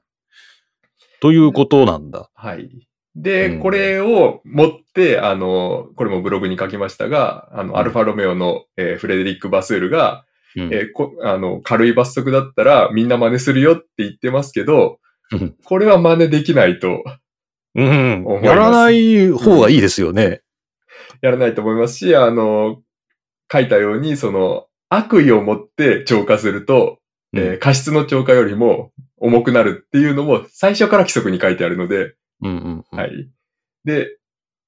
ということなんだ。はい。で、うん。これを持って、あの、これもブログに書きましたが、あの、ん。アルファロメオの、えーフレデリック・バスールが、うん。えーこあの、軽い罰則だったらみんな真似するよって言ってますけどうん、これは真似できないとうん。思います。やらない方がいいですよね。やらないと思いますし、あの、書いたように、その、悪意を持って超過すると、えー過失の超過よりも重くなるっていうのも最初から規則に書いてあるので、うんうんうんはい。で、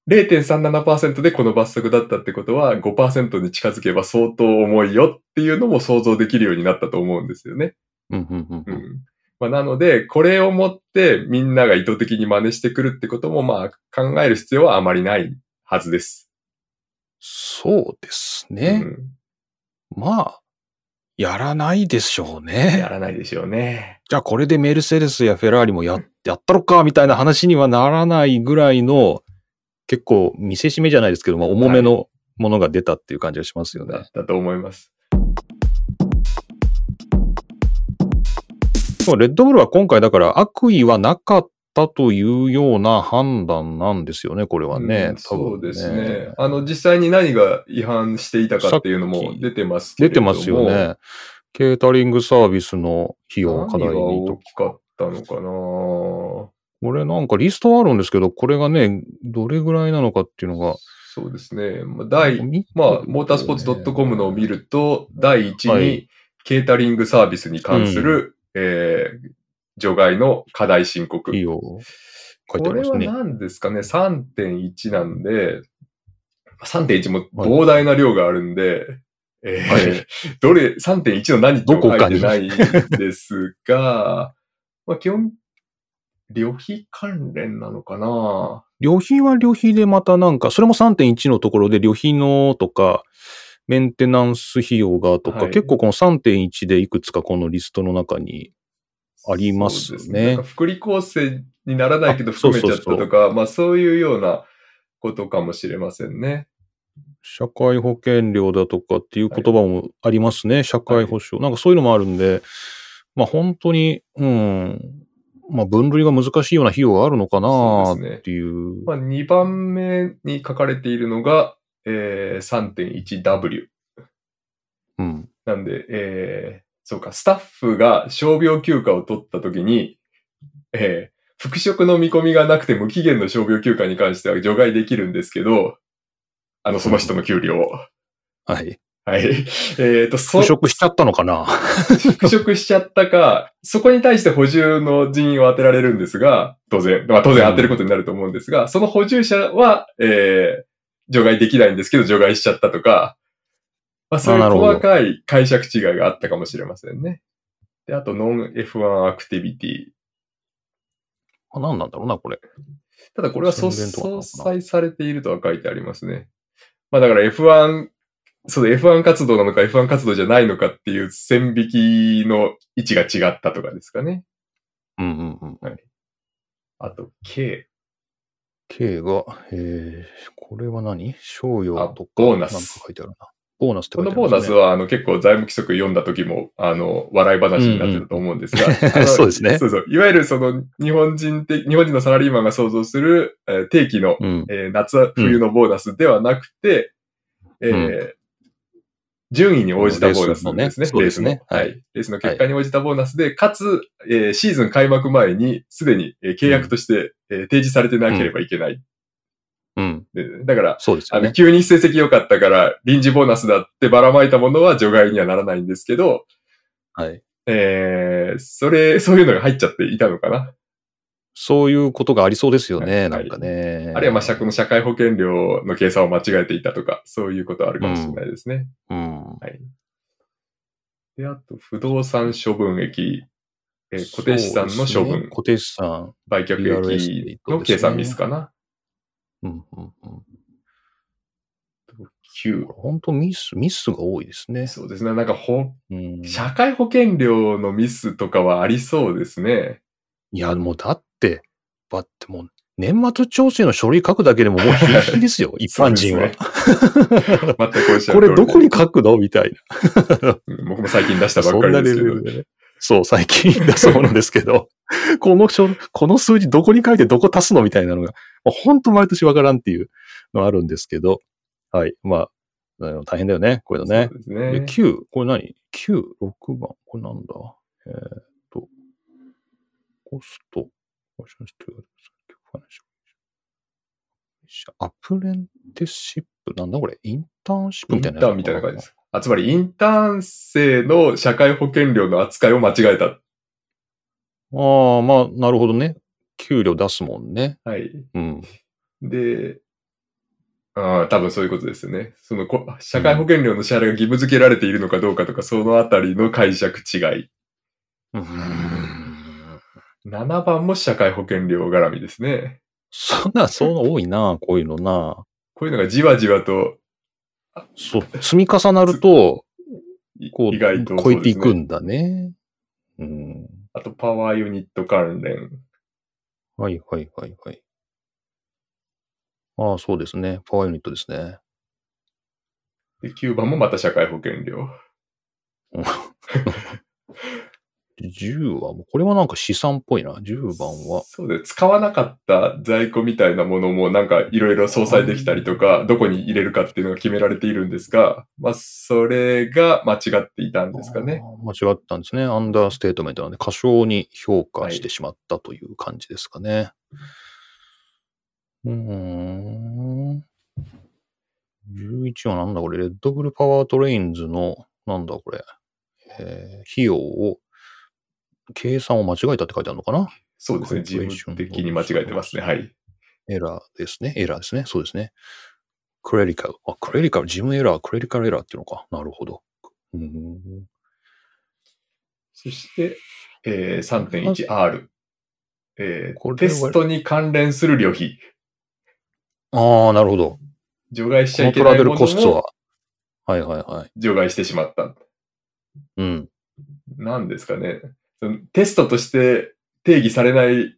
0.37%でこの罰則だったってことは5%に近づけば相当重いよっていうのも想像できるようになったと思うんですよね。うんうんうんううんん。まあ、なので、これをもってみんなが意図的に真似してくるってこともまあ考える必要はあまりないはずです。そうですね。うんまあ、やらないでしょうやね。らないでしょうね。じゃあこれでメルセデスやフェラーリもややったろかみたいな話にはならないぐらいの結構見せしめじゃないですけども、重めのものが出たっていう感じがしますよね。だったと思います。レッドブルは今回だから悪意はなかったというような判断なんですよね、これはね。うんそうですね。あの、実際に何が違反していたかっていうのも出てますけれども。出てますよね。ケータリングサービスの費用何が課題にと大きかったのかなこれなんかリストはあるんですけど、これがね、どれぐらいなのかっていうのが。そうですね。まあ、第、見まあ、モータースポーツ .com のを見ると、第一に、はいケータリングサービスに関する、えー除外の課題申告。費用書いてあこれはりますね。何ですかね ?3.1 なんで、3.1も膨大な量があるんで、えーはい。どれ、3.1の何とどこかに。書いてないんですが、[LAUGHS] まあ基本、旅費関連なのかな。旅費は旅費でまたなんか、それも3.1のところで旅費のとか、メンテナンス費用がとか、はい。結構この3.1でいくつかこのリストの中にありますそうですね。福利厚生にならないけど含めそうそう。ちゃったとか、まあそういうようなことかもしれませんね。社会保険料だとかっていう言葉もありますね。社会保障。なんかそういうのもあるんで、まあ本当に、うん、まあ分類が難しいような費用があるのかなっていう。まあ2番目に書かれているのが、えー 3.1W。うん。なんで、えーそうか、スタッフが傷病休暇を取った時に、えー復職の見込みがなくて無期限の傷病休暇に関しては除外できるんですけど、あの、その人の給料を。はい。はい。えっ、と、そ復職しちゃったのかな？復職しちゃったか、そこに対して補充の人員を当てられるんですが、当然、まあ当然当てることになると思うんですが、その補充者は、えー除外できないんですけど、除外しちゃったとか、まあそういう細かい解釈違いがあったかもしれませんね。で、あと、ノン F1 アクティビティ。あ何なんだろうな、これ。ただこれは相殺されているとは書いてありますね。まあだから F1、そう F1 活動なのか F1 活動じゃないのかっていう線引きの位置が違ったとかですかね。うんうんうん。あと、K。K が、えー、これは何？賞与とか。あボーナスなんか書いてあるな。ボーナスってこ。のボーナスは、あの、結構財務規則読んだ時も、あの、笑い話になってると思うんですが、あのそうですねそうそう。いわゆるその、日本人的、日本人のサラリーマンが想像する、えー定期の、うん。えー夏、冬のボーナスではなくて、えー順位に応じたボーナスですね。レースのねそうですねレースの。ははいい。レースの結果に応じたボーナスで、かつ、えーシーズン開幕前に、すでに、えー契約として、えー提示されてなければいけない。うん。でだから、あの、そうですよね。急に成績良かったから、臨時ボーナスだってばらまいたものは除外にはならないんですけど、はい。えー、それ、そういうのが入っちゃっていたのかな。そういうことがありそうですよね。はいなんかね。あるいは、まあ、の社会保険料の計算を間違えていたとか、そういうことはあるかもしれないですね。うん。はい。で、あと、不動産処分益、えー固定資産の処分、ね固定資産。売却益の計算ミスかな。うんうんうん。9。本当ミス、ミスが多いですね。そうですね。なんかほ、うん、社会保険料のミスとかはありそうですね。いや、もうだって、だってもう、年末調整の書類書くだけでももうヒリヒリですよ、[LAUGHS] 一般人は。全くおっしゃこれどこに書くの？みたいな。う [LAUGHS] ん僕も最近出したばっかりですけど。ベルでね。そう、最近だそうなんですけど、この書、この数字どこに書いてどこ足すのみたいなのが、本当毎年わからんっていうのあるんですけど、はい。まあ、大変だよね、こういうのね。そう。ですで、ね。9、これ何 ?9、6番。これなんだ？えーっと、コスト、アプレンティシップ、なんだこれインターンシップインみたいなターンみたいな感じです。あ、つまりインターン生の社会保険料の扱いを間違えた。ああ、まあ、なるほどね。給料出すもんね。はい。うん。で、ああ、多分そういうことですよね。そのこ、社会保険料の支払いが義務付けられているのかどうかとか、そのあたりの解釈違い。うーん。7番も社会保険料絡みですね。そんな、そんな多いな、こういうのな。こういうのがじわじわと、そう、積み重なると、いこう、意外と超えていくんだね。うん。あと、パワーユニット関連。はいはいはいはい。ああ、そうですね。パワーユニットですね。で、9番もまた社会保険料。[LAUGHS] 10はもう、これはなんか資産っぽいな。10番は。そうで、使わなかった在庫みたいなものもなんかいろいろ相殺できたりとか、どこに入れるかっていうのが決められているんですが、まあ、それが間違っていたんですかね。間違ったんですね。 understatement なんで、過小に評価してしまったという感じですかね。うーん。11はなんだこれ、 Red Bull Powertrains の、なんだこれ、えー費用を、計算を間違えたって書いてあるのかな？そうですね。自分的に間違えてますね。はい。エラーですね。エラーですね。そうですね。クレリカル。あ、クレリカル。事務エラー、クレリカルエラーっていうのか。なるほど。うーん。そして、えー、3.1R。えー、これはテストに関連する旅費。ああ、なるほど。除外しちゃこのトラベルいけないものをコストは。はいはいはい。除外してしまった。うん。なんですかね。テストとして定義されない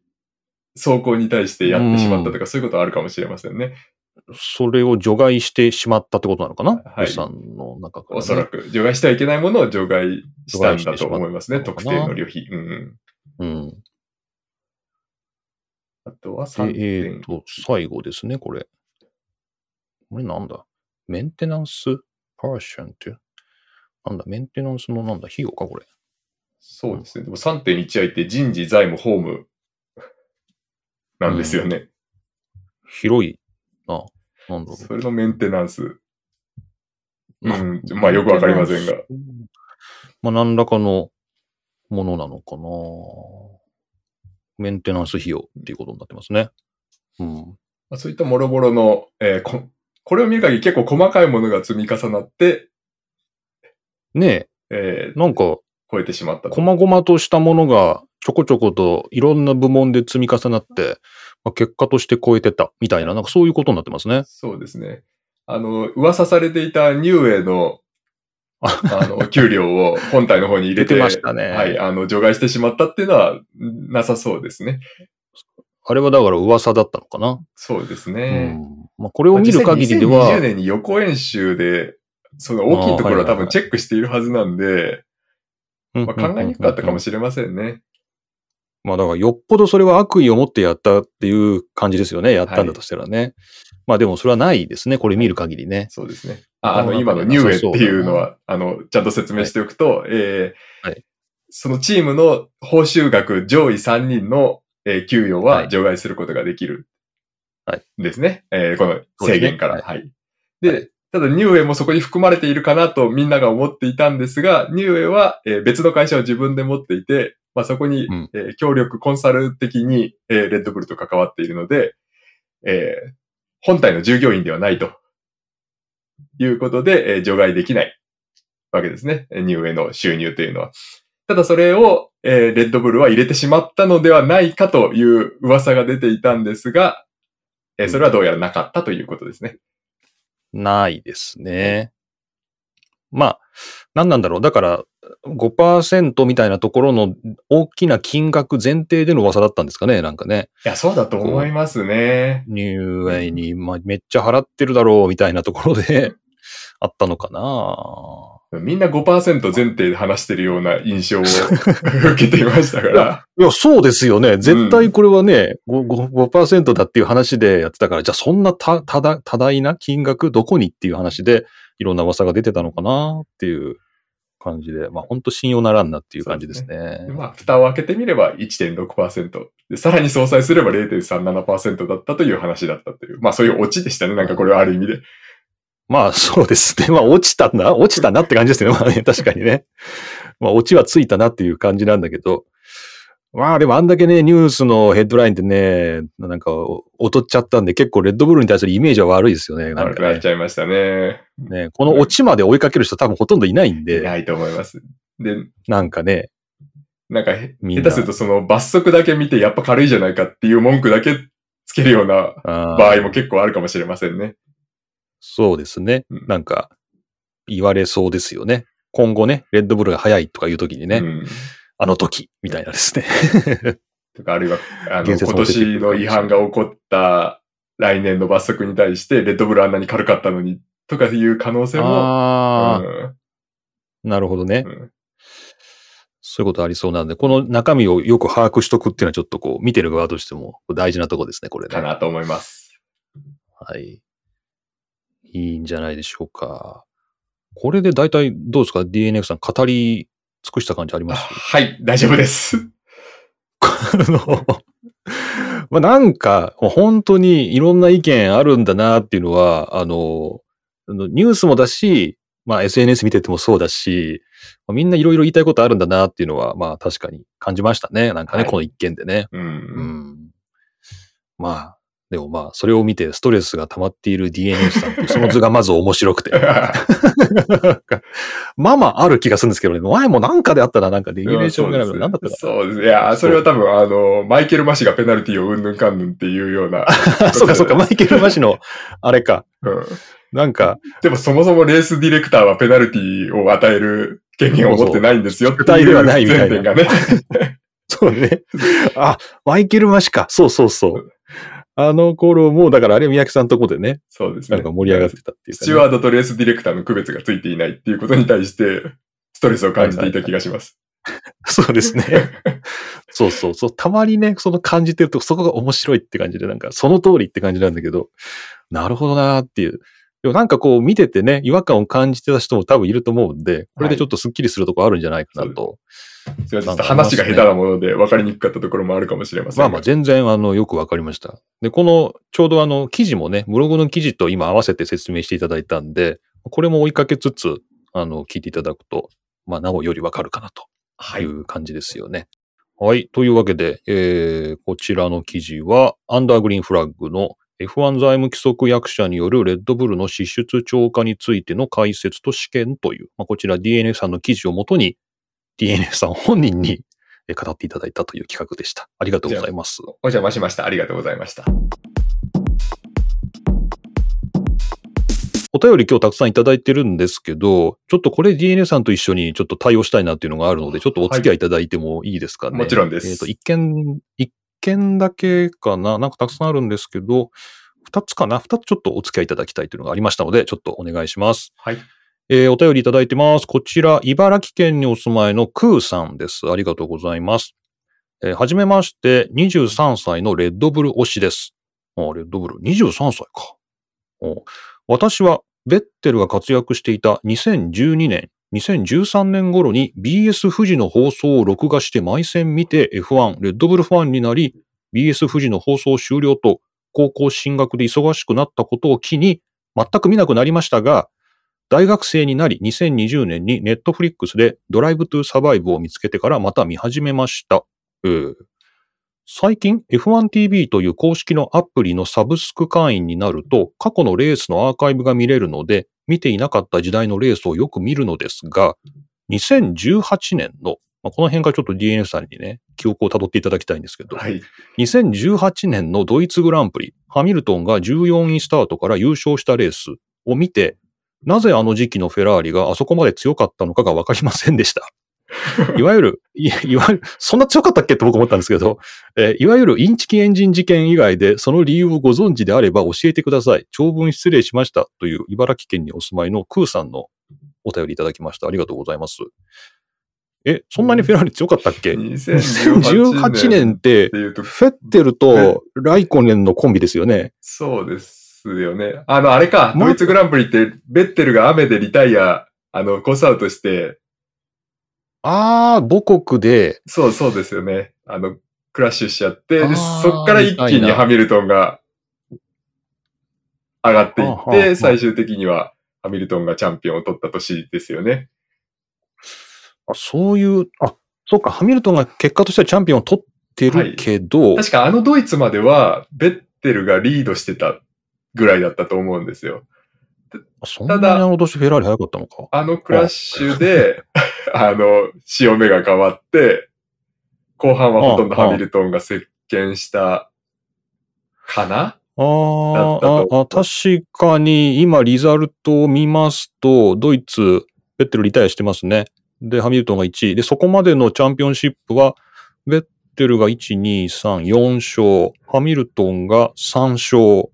走行に対してやってしまったとか、そういうことはあるかもしれませんね。それを除外してしまったってことなのかな、はいの中から、ね。おそらく。除外してはいけないものを除外したんだと思いますね。特定の旅費。うんうん。うん。あとはで、3えっ、点。と、最後ですね、これ。これなんだ？メンテナンスパーションってなんだ？メンテナンスのなんだ？費用かこれ。そうですね。でも 3.1i って人事、財務、法務なんですよね。広いな。なんだろう。それのメンテナンス。うまん。まあよくわかりませんが。。まあ何らかのものなのかな。メンテナンス費用っていうことになってますね。うん。まあ、そういったもろもろの、えーこ、これを見る限り結構細かいものが積み重なって、ねえーえ、なんか、超えてしまったと。細々としたものがちょこちょこといろんな部門で積み重なって、まあ、結果として超えてたみたいな、なんかそういうことになってますね。そうですね。あの、噂されていたニューエの、あの、[LAUGHS] 給料を本体の方に入れて、出てましたねはい、あの、除外してしまったっていうのは、なさそうですね。あれはだから噂だったのかな。そうですうね。んまあ、これを見る限りでは、2020年に予行演習で、その大きいところは多分チェックしているはずなんで、うんまあ、考えにくかったかもししれませんね。まあだからよっぽどそれは悪意を持ってやったっていう感じですよね。やったんだとしたらね。まあでもそれはないですね。これ見る限りね。そうですね。ああの、あ今のニューエっていうのは、あの、ちゃんと説明しておくと、えーはいそのチームの報酬額上位3人の、えー給与ははい除外することができる。はいですね。えーこの制限から。はい。で、ただニューエもそこに含まれているかなとみんなが思っていたんですが、ニューエは、えー別の会社を自分で持っていて、まあ、そこに、うんえー協力コンサル的に、えーレッドブルと関わっているので、えー本体の従業員ではないということで、えー除外できないわけですね。えーニューエの収入というのは。ただそれを、えーレッドブルは入れてしまったのではないかという噂が出ていたんですが、えーそれはどうやらなかったということですね。ないですね。まあ、何なんだろう。だから、5%みたいなところの大きな金額前提での噂だったんですかね、なんかね。いや、そうだと思いますね。入園に、まあ、めっちゃ払ってるだろう、みたいなところであったのかな。みんな5%前提で話してるような印象を [LAUGHS] 受けていましたから。いや、そうですよね。絶対これはね、5%, 5だっていう話でやってたから、じゃあそんなた、ただ、多大な金額どこにっていう話で、いろんな噂が出てたのかなっていう感じで、まあ本当信用ならんなっていう感じですね。でまあ、蓋を開けてみれば1.6%で、さらに相殺すれば0.37%だったという話だったという、まあそういうオチでしたね。なんかこれはある意味で。まあそうですね。まあ落ちたな、落ちたなって感じですね。まあね、確かにね。まあ落ちはついたなっていう感じなんだけど。まあでもあんだけね、ニュースのヘッドラインってね、なんか劣っちゃったんで結構レッドブルに対するイメージは悪いですよね。なん悪くかねなっちゃいましたね。ね、このオチまで追いかける人多分ほとんどいないんいで、ないと思います。で、なんかね、なんか下手するとその罰則だけ見てやっぱ軽いじゃないかっていう文句だけつけるような場合も結構あるかもしれませんね。そうですねうん。なんか、言われそうですよね。今後ね、レッドブルが早いとかいう時にね、うん。あの時、みたいなですね。[LAUGHS] とか、あるいは、あの、言説今も出てくる年の違反が起こった来年の罰則に対して、レッドブルあんなに軽かったのに、とかいう可能性も、ああ、うんなるほどね。うんそういうことありそうなんで、この中身をよく把握しとくっていうのはちょっとこう、見てる側としても大事なとこですね、これね。かなと思います。はい。いいんじゃないでしょうか。これで大体どうですか ?DNF さん語り尽くした感じありあます？はい、大丈夫です。[LAUGHS] あの、まあ、なんか、本当にいろんな意見あるんだなっていうのは、あの、ニュースもだし、まあ SNS 見ててもそうだし、まあみんないろいろ言いたいことあるんだなっていうのは、まあ確かに感じましたね。なんかね、はいこの一件でね。う。うんん。まあ、でもまあ、それを見てストレスが溜まっている DNF さん [LAUGHS] その図がまず面白くて。[LAUGHS] まあまあある気がするんですけどね。前もなんかであったな、なんかレギュレーションぐらいのなんだったかそうです。いや、それは多分、あの、マイケル・マシがペナルティをうんぬんかんぬんっていうような。な。[LAUGHS] そうかそうか、マイケル・マシの、あれか。うんなんか、でもそもそもレースディレクターはペナルティを与える権限を持ってないんですよっていう前提がね。そうね。あ、マイケル・マシか。そうそうそう。あの頃も、だからあれ宮城さんのとこでね、そうですね。なんか盛り上がってたっていうか、ね。スチュワードとレースディレクターの区別がついていないっていうことに対して、ストレスを感じていた気がします。[LAUGHS] そうですね。そうそうそう。たまにね、その感じてると、そこが面白いって感じで、なんか、その通りって感じなんだけど、なるほどなーっていう。でもなんかこう見ててね、違和感を感じてた人も多分いると思うんで、これでちょっとスッキリするとこあるんじゃないかなと。すいません。ちょっと話が下手なもので分かりにくかったところもあるかもしれませんが。まあまあ全然あのよくわかりました。で、このちょうどあの記事もね、ブログの記事と今合わせて説明していただいたんで、これも追いかけつつ、あの、聞いていただくと、まあなおよりわかるかなとはいい。う感じですよね。はい。というわけで、えー、こちらの記事は、アンダーグリーンフラッグの F1 財務規則役者によるレッドブルの支出超過についての解説と試験という、まあ、こちら DNF さんの記事をもとに、DNF さん本人にえー語っていただいたという企画でした。ありがとうございます。お邪魔しました。ありがとうございました。お便り今日たくさんいただいてるんですけど、ちょっとこれ DNA さんと一緒にちょっと対応したいなっていうのがあるので、ちょっとお付き合いいただいてもいいですかね。もちろんですえっ、と、一件、一件だけかななんかたくさんあるんですけど、二つかな二つちょっとお付き合いいただきたいというのがありましたので、ちょっとお願いします。はい。えーお便りいただいてます。こちら、茨城県にお住まいのクーさんです。ありがとうございます。えーはじめまして、23歳のレッドブル推しです。あレッドブル、23歳か。お私は、ベッテルが活躍していた2012年、2013年頃に BS 富士の放送を録画して毎戦見て F1、レッドブルファンになり、BS 富士の放送終了と高校進学で忙しくなったことを機に、全く見なくなりましたが、大学生になり2020年にネットフリックスでドライブトゥーサバイブを見つけてからまた見始めました。えー最近 F1TV という公式のアプリのサブスク会員になると過去のレースのアーカイブが見れるので見ていなかった時代のレースをよく見るのですが2018年の、まあ、この辺からちょっと DNF さんにね記憶をたどっていただきたいんですけど、はい。2018年のドイツグランプリ、ハミルトンが14位スタートから優勝したレース、を見て、なぜあの時期のフェラーリがあそこまで強かったのかがわかりませんでした。[LAUGHS] いわゆる、いいわゆる、そんな強かったっけって僕思ったんですけど、えーいわゆるインチキエンジン事件以外でその理由をご存知であれば教えてください。長文失礼しましたという茨城県にお住まいのクーさんのお便りいただきました。ありがとうございます。え、そんなにフェラーリ強かったっけ？2018 ?2018 年ってフェッテルとライコネンのコンビですよね。そうですよね。あの、あれか、まドイツグランプリって、ベッテルが雨でリタイア、あの、コースアウトして、あー、母国で、そうそうですよね。あの、クラッシュしちゃって、そっから一気にハミルトンが上がっていっはあはあはあて、最終的にはハミルトンがチャンピオンを取った年ですよね。あそういう、あ、そうか、ハミルトンが結果としてはチャンピオンを取ってるけど、確かあのドイツまでは、ベッテルがリードしてたぐらいだったと思うんですよ。そんなにあの年フェラーリ早かったのか？あのクラッシュで、[LAUGHS] あの、潮目が変わって、後半はほとんどハミルトンが席巻したかな？ああ、確かに今リザルトを見ますと、ドイツ、ベッテルリタイアしてますね。で、ハミルトンが1位。で、そこまでのチャンピオンシップは、ベッテルが1、2、3、4勝。ハミルトンが3勝。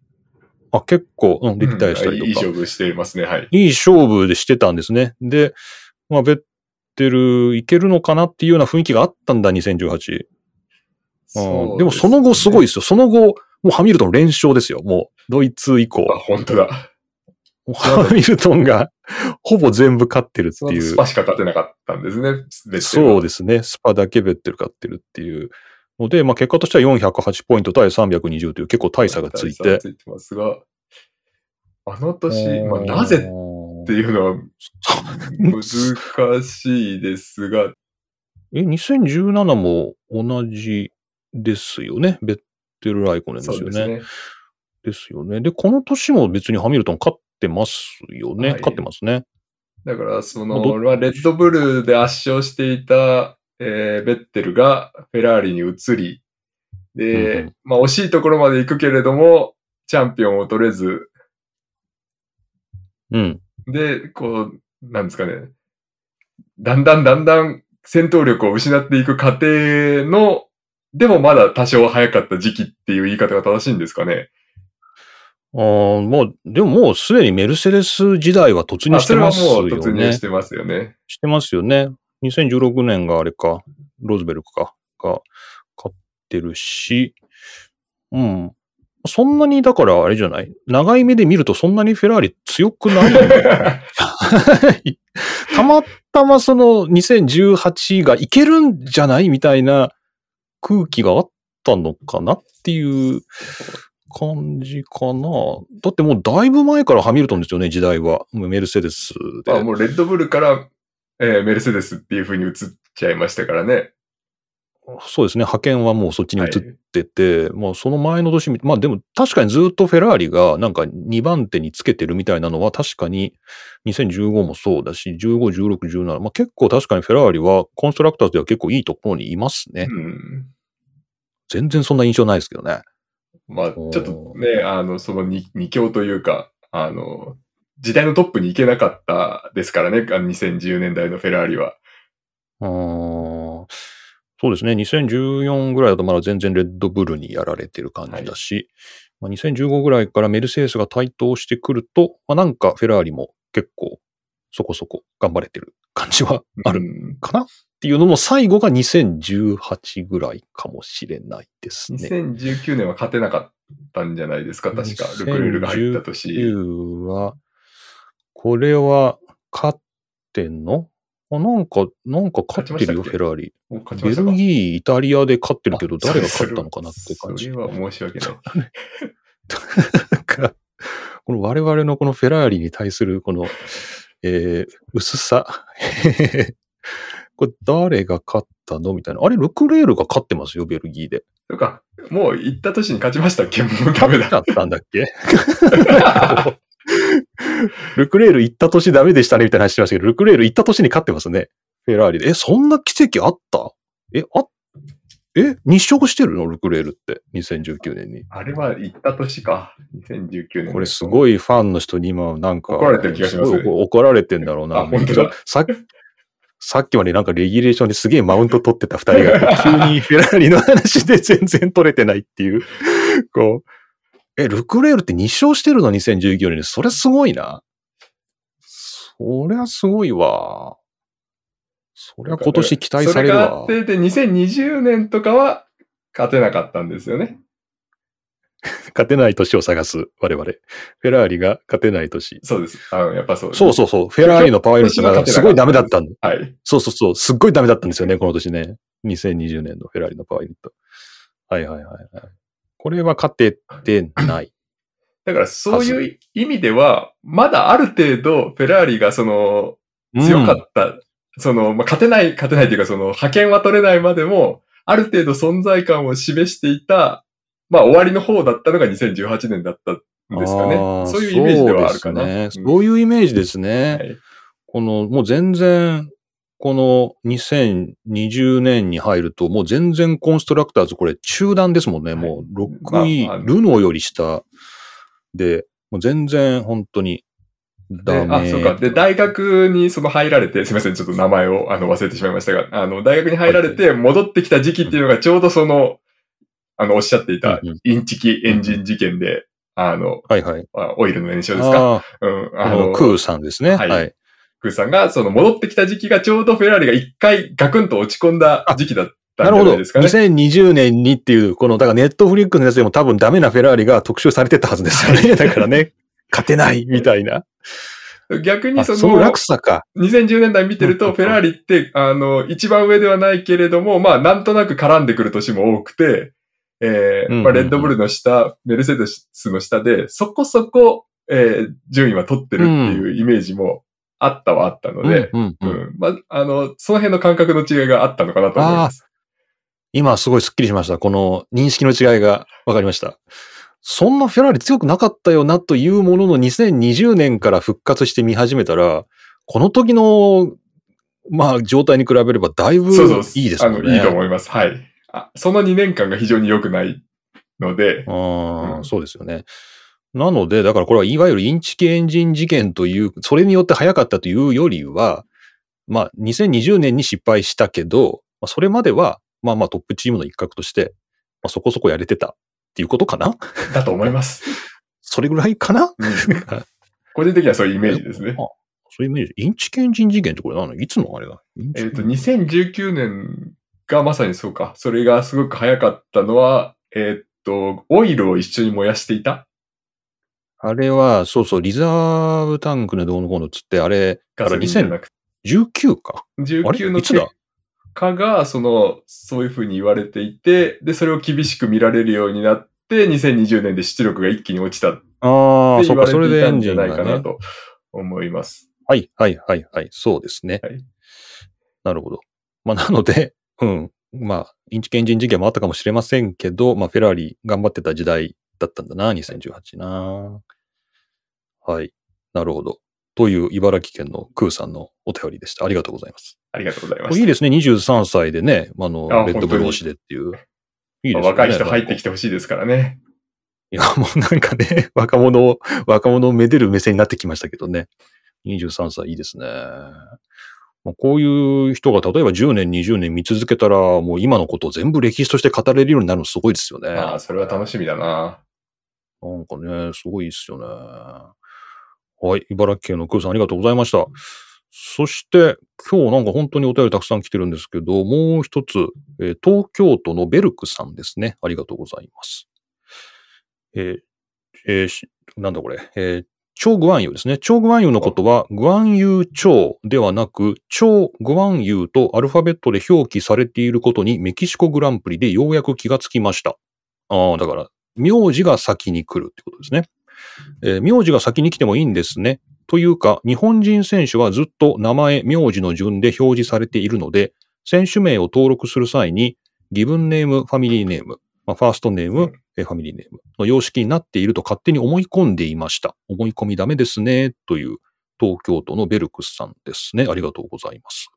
あ、結構、うん、でリタイアしたりとか。うんいい勝負していますね、はい。いい勝負でしてたんですね。で、まあ、ベッテルいけるのかなっていうような雰囲気があったんだ、2018。うんでもその後すごいですよ。その後、もうハミルトン連勝ですよ。もう、ドイツ以降。あ、本当だ。[LAUGHS] ハミルトンがほぼ全部勝ってるっていうス。パしか勝てなかったんですね、そうですね。スパだけベッテル勝ってるっていうので、まあ結果としては408ポイント対320という結構大差がついて。ついてますが、あの年、まあ、なぜっていうのは難しいですが、え、2017も同じですよね。ベッテル・ライコネンですよね。ですね。ですよね。で、この年も別にハミルトン勝ってますよね。はい勝ってますね。だから、その、まあ、レッドブルで圧勝していた、えーベッテルがフェラーリに移り、で、うんうんまあ、惜しいところまで行くけれども、チャンピオンを取れず、うん。で、こう、なんですかね、だんだんだんだん戦闘力を失っていく過程の、でもまだ多少早かった時期っていう言い方が正しいんですかね。ああ、もう、でももうすでにメルセデス時代は突入してますよもう突入ね。してますよね。してますよね。2016年があれか、ローズベルクか、が勝ってるし、うん。そんなに、だからあれじゃない？長い目で見るとそんなにフェラーリ強くない [LAUGHS] たまたまその2018がいけるんじゃない？みたいな空気があったのかなっていう感じかな。だってもうだいぶ前からハミルトンですよね、時代は。メルセデスで。まあもうレッドブルから、えーメルセデスっていう風に移っちゃいましたからね。そうですね。派遣はもうそっちに移っはいてて、まあその前の年み、まあでも確かにずっとフェラーリがなんか2番手につけてるみたいなのは確かに2015もそうだし、15、16、17、まあ結構確かにフェラーリはコンストラクターズでは結構いいところにいますね。うん。全然そんな印象ないですけどね。まあちょっとね、あの、その二二強というか、あの、時代のトップに行けなかったですからね、あの2010年代のフェラーリは。うーんそうですね。2014ぐらいだとまだ全然レッドブルにやられてる感じだし、まあ、2015ぐらいからメルセデスが台頭してくると、まあ、なんかフェラーリも結構そこそこ頑張れてる感じはあるうんかなっていうのも最後が2018ぐらいかもしれないですね。2019年は勝てなかったんじゃないですか、確か。ルクレールが入った年。2019は、これは勝ってんの？あなんか、なんか勝ってるよ、フェラーリ。ベルギー、イタリアで勝ってるけど、誰が勝ったのかなって感じ。それは申し訳ない。[LAUGHS] なんか、この我々のこのフェラーリに対するこの、えー薄さ？[LAUGHS] これ誰が勝ったの？みたいな。あれ、ルクレールが勝ってますよ、ベルギーで。とか、もう行った年に勝ちましたっけ？もうダメだ。勝ったんだっけ？[LAUGHS] [LAUGHS] ルクレール行った年ダメでしたねみたいな話してましたけど、ルクレール行った年に勝ってますね。フェラーリで。え、そんな奇跡あった？え、あ、え日照してるの？ルクレールって、2019年に。あれは行った年か。2019年。これすい。ごいファンの人に今なんか、怒られてる気がしますごい怒怒られてんだろうな。あ本当ださっき、さっきまでなんかレギュレーションですげえマウント取ってた二人が、急にフェラーリの話で全然取れてないっていう。こう、え、ルクレールって日照してるの ?2019 年に。それすごいな。そりゃすごいわ。そりゃ今年期待されるわそれがあっ。て、で、2020年とかは勝てなかったんですよね。[LAUGHS] 勝てない年を探す、我々。フェラーリが勝てない年。そうです。あの、やっぱそう。そうそうそう。フェラーリのパワーユニットがすごいダメだったんだ。はい。そうそうそう。すっごいダメだったんですよね、この年ね。2020年のフェラーリのパワーユニット。はいはいはいはい。これは勝ててない。[COUGHS] だからそういう意味では、まだある程度、フェラーリがその、うん強かった、その、まあ、勝てない、勝てないというか、その、派遣は取れないまでも、ある程度存在感を示していた、まあ、終わりの方だったのが2018年だったんですかね。そういうイメージではあるかな。そうね。うんそういうイメージですね。はいこの、もう全然、この2020年に入ると、もう全然コンストラクターズこれ中段ですもんね。はいもう6位、まあルノーより下で、もう全然本当にでダメ。あ、そうか。で、大学にその入られて、すみません、ちょっと名前をあの忘れてしまいましたが、あの、大学に入られて戻ってきた時期っていうのがちょうどその、あの、おっしゃっていたインチキエンジン事件で、あの、はいはい。あオイルの燃焼ですか？あうん。あ、あの、クーさんですね。はいはい。クーさんが、その戻ってきた時期がちょうどフェラーリが一回ガクンと落ち込んだ時期だったんじゃなるほど。ないですかね。2020年にっていう、この、だからネットフリックスのやつでも多分ダメなフェラーリが特集されてたはずですよね。だからね、勝てないみたいな。逆にその、あその落差か。2010年代見てると、フェラーリって、あの、一番上ではないけれども、まあ、なんとなく絡んでくる年も多くて、えーまあ、レッドブルの下、メルセデスの下で、そこそこ、えー順位は取ってるっていうイメージもあったはあったので、うんうんううんんまあ、あの、その辺の感覚の違いがあったのかなと思います。今すごいスッキリしました。この認識の違いが分かりました。そんなフェラーリ強くなかったよなというものの2020年から復活して見始めたら、この時の、まあ、状態に比べればだいぶ。いいですもんね。いいと思います。はい。あその2年間が非常に良くないので、ああ、うんそうですよね。なので、だからこれはいわゆるインチキエンジン事件という、それによって早かったというよりは、まあ、2020年に失敗したけど、まあ、それまでは、まあまあトップチームの一角として、まあ、そこそこやれてたっていうことかな？だと思います。[LAUGHS] それぐらいかな？うん個人的にはそういうイメージですね。そういうイメージ。インチキエンジン事件ってこれ何？のいつのあれだ？えっ、と、2019年がまさにそうか。それがすごく早かったのは、えっ、と、オイルを一緒に燃やしていたあれは、そうそう、リザーブタンクのどうのこうのっつって、あれ、ガソリンじゃなくて、2019か？あ19のれいつだ？結果が、その、そういうふうに言われていて、で、それを厳しく見られるようになって、2020年で出力が一気に落ちたってああ、そ言わっか、それれていたんじゃでエンジンがね。ないかなと思います。はい、はい、はい、はい。そうですね。はいなるほど。まあ、なので、うん。まあ、インチキエンジン事件もあったかもしれませんけど、まあ、フェラーリ頑張ってた時代だったんだな、2018な。はい。なるほど。という茨城県のクーさんのお便りでした。ありがとうございます。ありがとうございます。いいですね。23歳でね、あの、あレッドブル推しでっていう。いいですね。若い人入ってきて。てほしいですからね。いや、もうなんかね、[LAUGHS] 若者を、若者をめでる目線になってきましたけどね。23歳いいですね。まあこういう人が例えば10年、20年見続けたら、もう今のことを全部歴史として語れるようになるのすごいですよね。ああ、それは楽しみだな。なんかね、すごいですよね。はい。茨城県のクーさんありがとうございました。そして、今日なんか本当にお便りたくさん来てるんですけど、もう一つ、えー東京都のベルクさんですね。ありがとうございます。えーえーしなんだこれ、えー超グワンユーですね。超グワンユーのことは、グワンユー超ではなく、超グワンユーとアルファベットで表記されていることにメキシコグランプリでようやく気がつきました。ああ、だから、名字が先に来るってことですね。えー名字が先に来てもいいんですね。というか、日本人選手はずっと名前、名字の順で表示されているので、選手名を登録する際に、ギブンネーム、ファミリーネーム、まあ、ファーストネーム、えーファミリーネームの様式になっていると勝手に思い込んでいました。思い込みダメですね。という東京都のベルクスさんですね。ありがとうございます。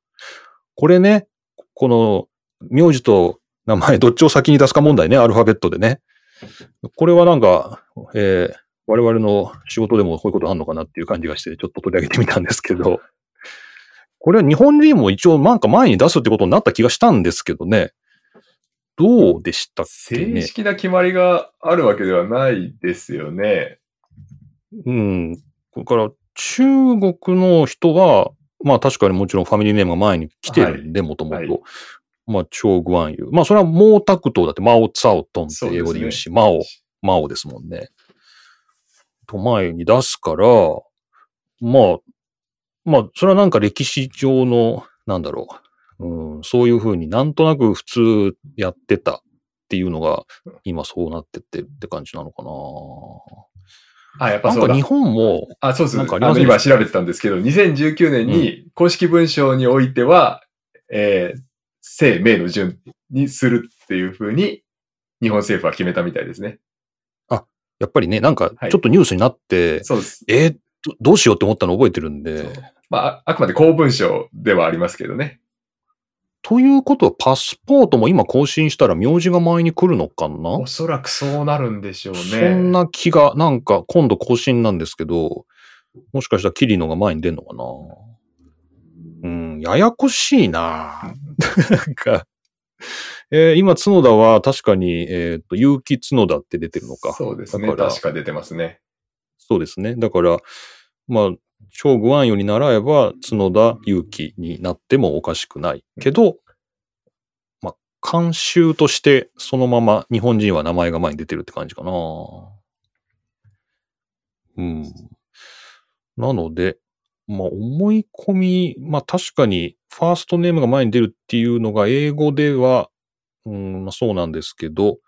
これね、この名字と名前どっちを先に出すか問題ね、アルファベットでね。これはなんか、えー我々の仕事でもこういうことあんのかなっていう感じがして、ちょっと取り上げてみたんですけど、これは日本人も一応なんか前に出すってことになった気がしたんですけどね。どうでしたっけ正ね。式な決まりがあるわけではないですよね。うん。これから中国の人は、まあ確かにもちろんファミリーネームが前に来てるんで、もともはいと。まあ、チョーグワンユー。まあそれは毛沢東だって、マオツァオトンって英語で言うし、マオ、マオですもんね。と前に出すから、まあ、まあ、それはなんか歴史上の、なんだろう、うん、そういうふうになんとなく普通やってたっていうのが、今そうなってってるって感じなのかあ、やっな。ぱそうだ日。本も、あ、そうです。なんかあ今調べてたんですけど、2019年に公式文書においては、えー、姓名の順にするっていうふうに、日本政府は決めたみたいですね。やっぱりね、なんかはいちょっとニュースになって、そうです。えーどどうしようって思ったの覚えてるんで、まあ、ああくまで公文書ではありますけどね。ということはパスポートも今更新したら名字が前に来るのかな？おそらくそうなるんでしょうね。そんな気が、なんか今度更新なんですけど、もしかしたらキリノが前に出るのかな？うん、ややこしいな [LAUGHS] なんか、えー今、角田は確かに、えっ、と、結城角田って出てるのか。そうですね。だから確か出てますね。そうですね。だから、まあ、超グワンよに習えば、角田祐希になってもおかしくない。けど、まあ、慣習として、そのまま日本人は名前が前に出てるって感じかな。うん。なので、まあ、思い込み、まあ確かに、ファーストネームが前に出るっていうのが英語では、うん、まあそうなんですけど、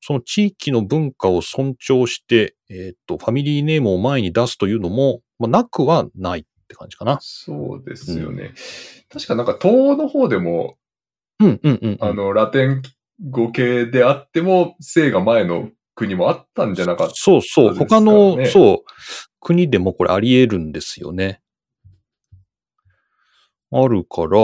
その地域の文化を尊重して、えっ、と、ファミリーネームを前に出すというのも、まあ、なくはないって感じかな。そうですよね。確かなんか東の方でも、うん、うん、うん。あの、ラテン語系であっても、姓が前の国もあったんじゃなかった。そうそう。そう他の、ねそう、国でもこれあり得るんですよね。あるから、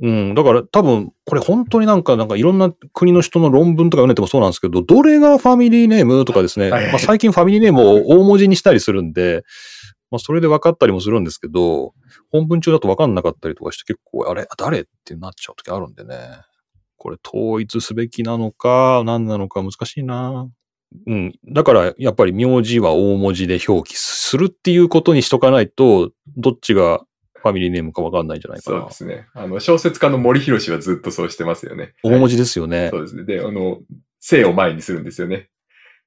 うん、だから多分、これ本当になんか、なんかいろんな国の人の論文とか読んでてもそうなんですけど、どれがファミリーネームとかですね、はいはいまあ、最近ファミリーネームを大文字にしたりするんで、まあそれで分かったりもするんですけど、本文中だと分かんなかったりとかして結構、あれ誰ってなっちゃう時あるんでね。これ統一すべきなのか、何なのか難しいな。うん。だから、やっぱり名字は大文字で表記するっていうことにしとかないと、どっちがファミリーネームかわかんないんじゃないかなそうで。すね。あの、小説家の森博はずっとそうしてますよね。大文字ですよね。そうですね。で、あの、姓を前にするんですよね。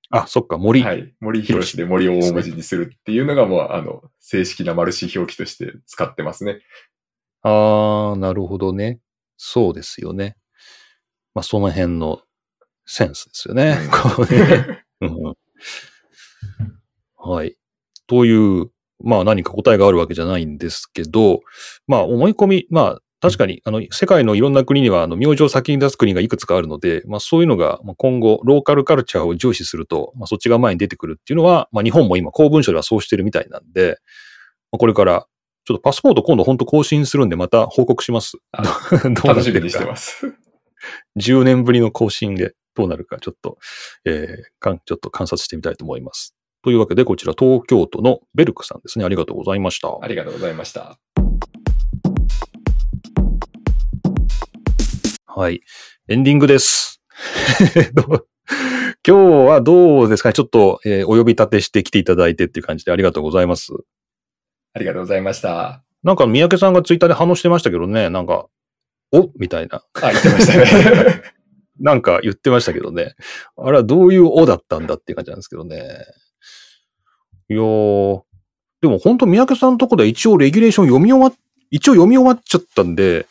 あ、そっか、森。はい。森博で森を大文字にするっていうのがもう、あの、正式なマルシ表記として使ってますね。あー、なるほどね。そうですよね。まあ、その辺のセンスですよね。こうねうんはい。という、まあ何か答えがあるわけじゃないんですけど、まあ思い込み、まあ確かに、あの、世界のいろんな国には、あの、名字を先に出す国がいくつかあるので、まあそういうのが、まあ、今後、ローカルカルチャーを重視すると、まあそっちが前に出てくるっていうのは、まあ日本も今、公文書ではそうしてるみたいなんで、まあ、これから、ちょっとパスポート今度本当更新するんで、また報告します。楽しみにして。ます。10年ぶりの更新でどうなるか、ちょっと、えーかんちょっと観察してみたいと思います。というわけで、こちら東京都のベルクさんですね。ありがとうございました。ありがとうございました。はい。エンディングです。[LAUGHS] 今日はどうですかね？ちょっと、えーお呼び立てしてきていただいてっていう感じでありがとうございます。ありがとうございました。なんか、三宅さんがツイッターで反応してましたけどね、なんか、お？みたいな。あ、言ってましたね。[LAUGHS] なんか言ってましたけどね。あれはどういうおだったんだっていう感じなんですけどね。いやー、でも本当三宅さんのとこで一応レギュレーション読み終わっ、一応読み終わっちゃったんで、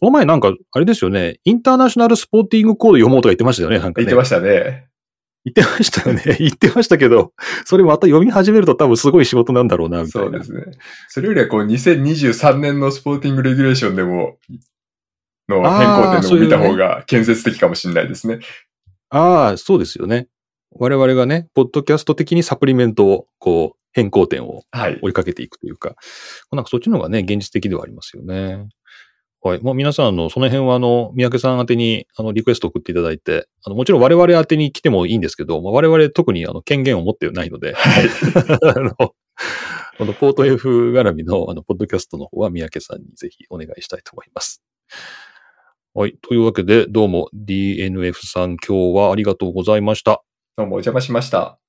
この前なんか、あれですよね、インターナショナルスポーティングコード読もうとか言ってましたよね、なんかね。言ってましたね。言ってましたよね。[LAUGHS] 言ってましたけど、それまた読み始めると多分すごい仕事なんだろうな、みたいな。そうですね。それよりはこう、2023年のスポーティングレギュレーションでも、の変更点でも見た方が建設的かもしれないですね。ああ、そうですよね。我々がね、ポッドキャスト的にサプリメントを、こう、変更点をはい。追いかけていくというか、なんかそっちの方がね、現実的ではありますよね。はい。まあ、皆さん、あの、その辺は、あの、三宅さん宛てに、あの、リクエスト送っていただいて、あの、もちろん我々宛てに来てもいいんですけど、まあ、我々特に、あの、権限を持ってないので、はい。[LAUGHS] あの、このポート F 絡みの、あの、ポッドキャストの方は三宅さんにぜひお願いしたいと思います。はい。というわけで、どうも DNF さん今日はありがとうございました。どうもお邪魔しました。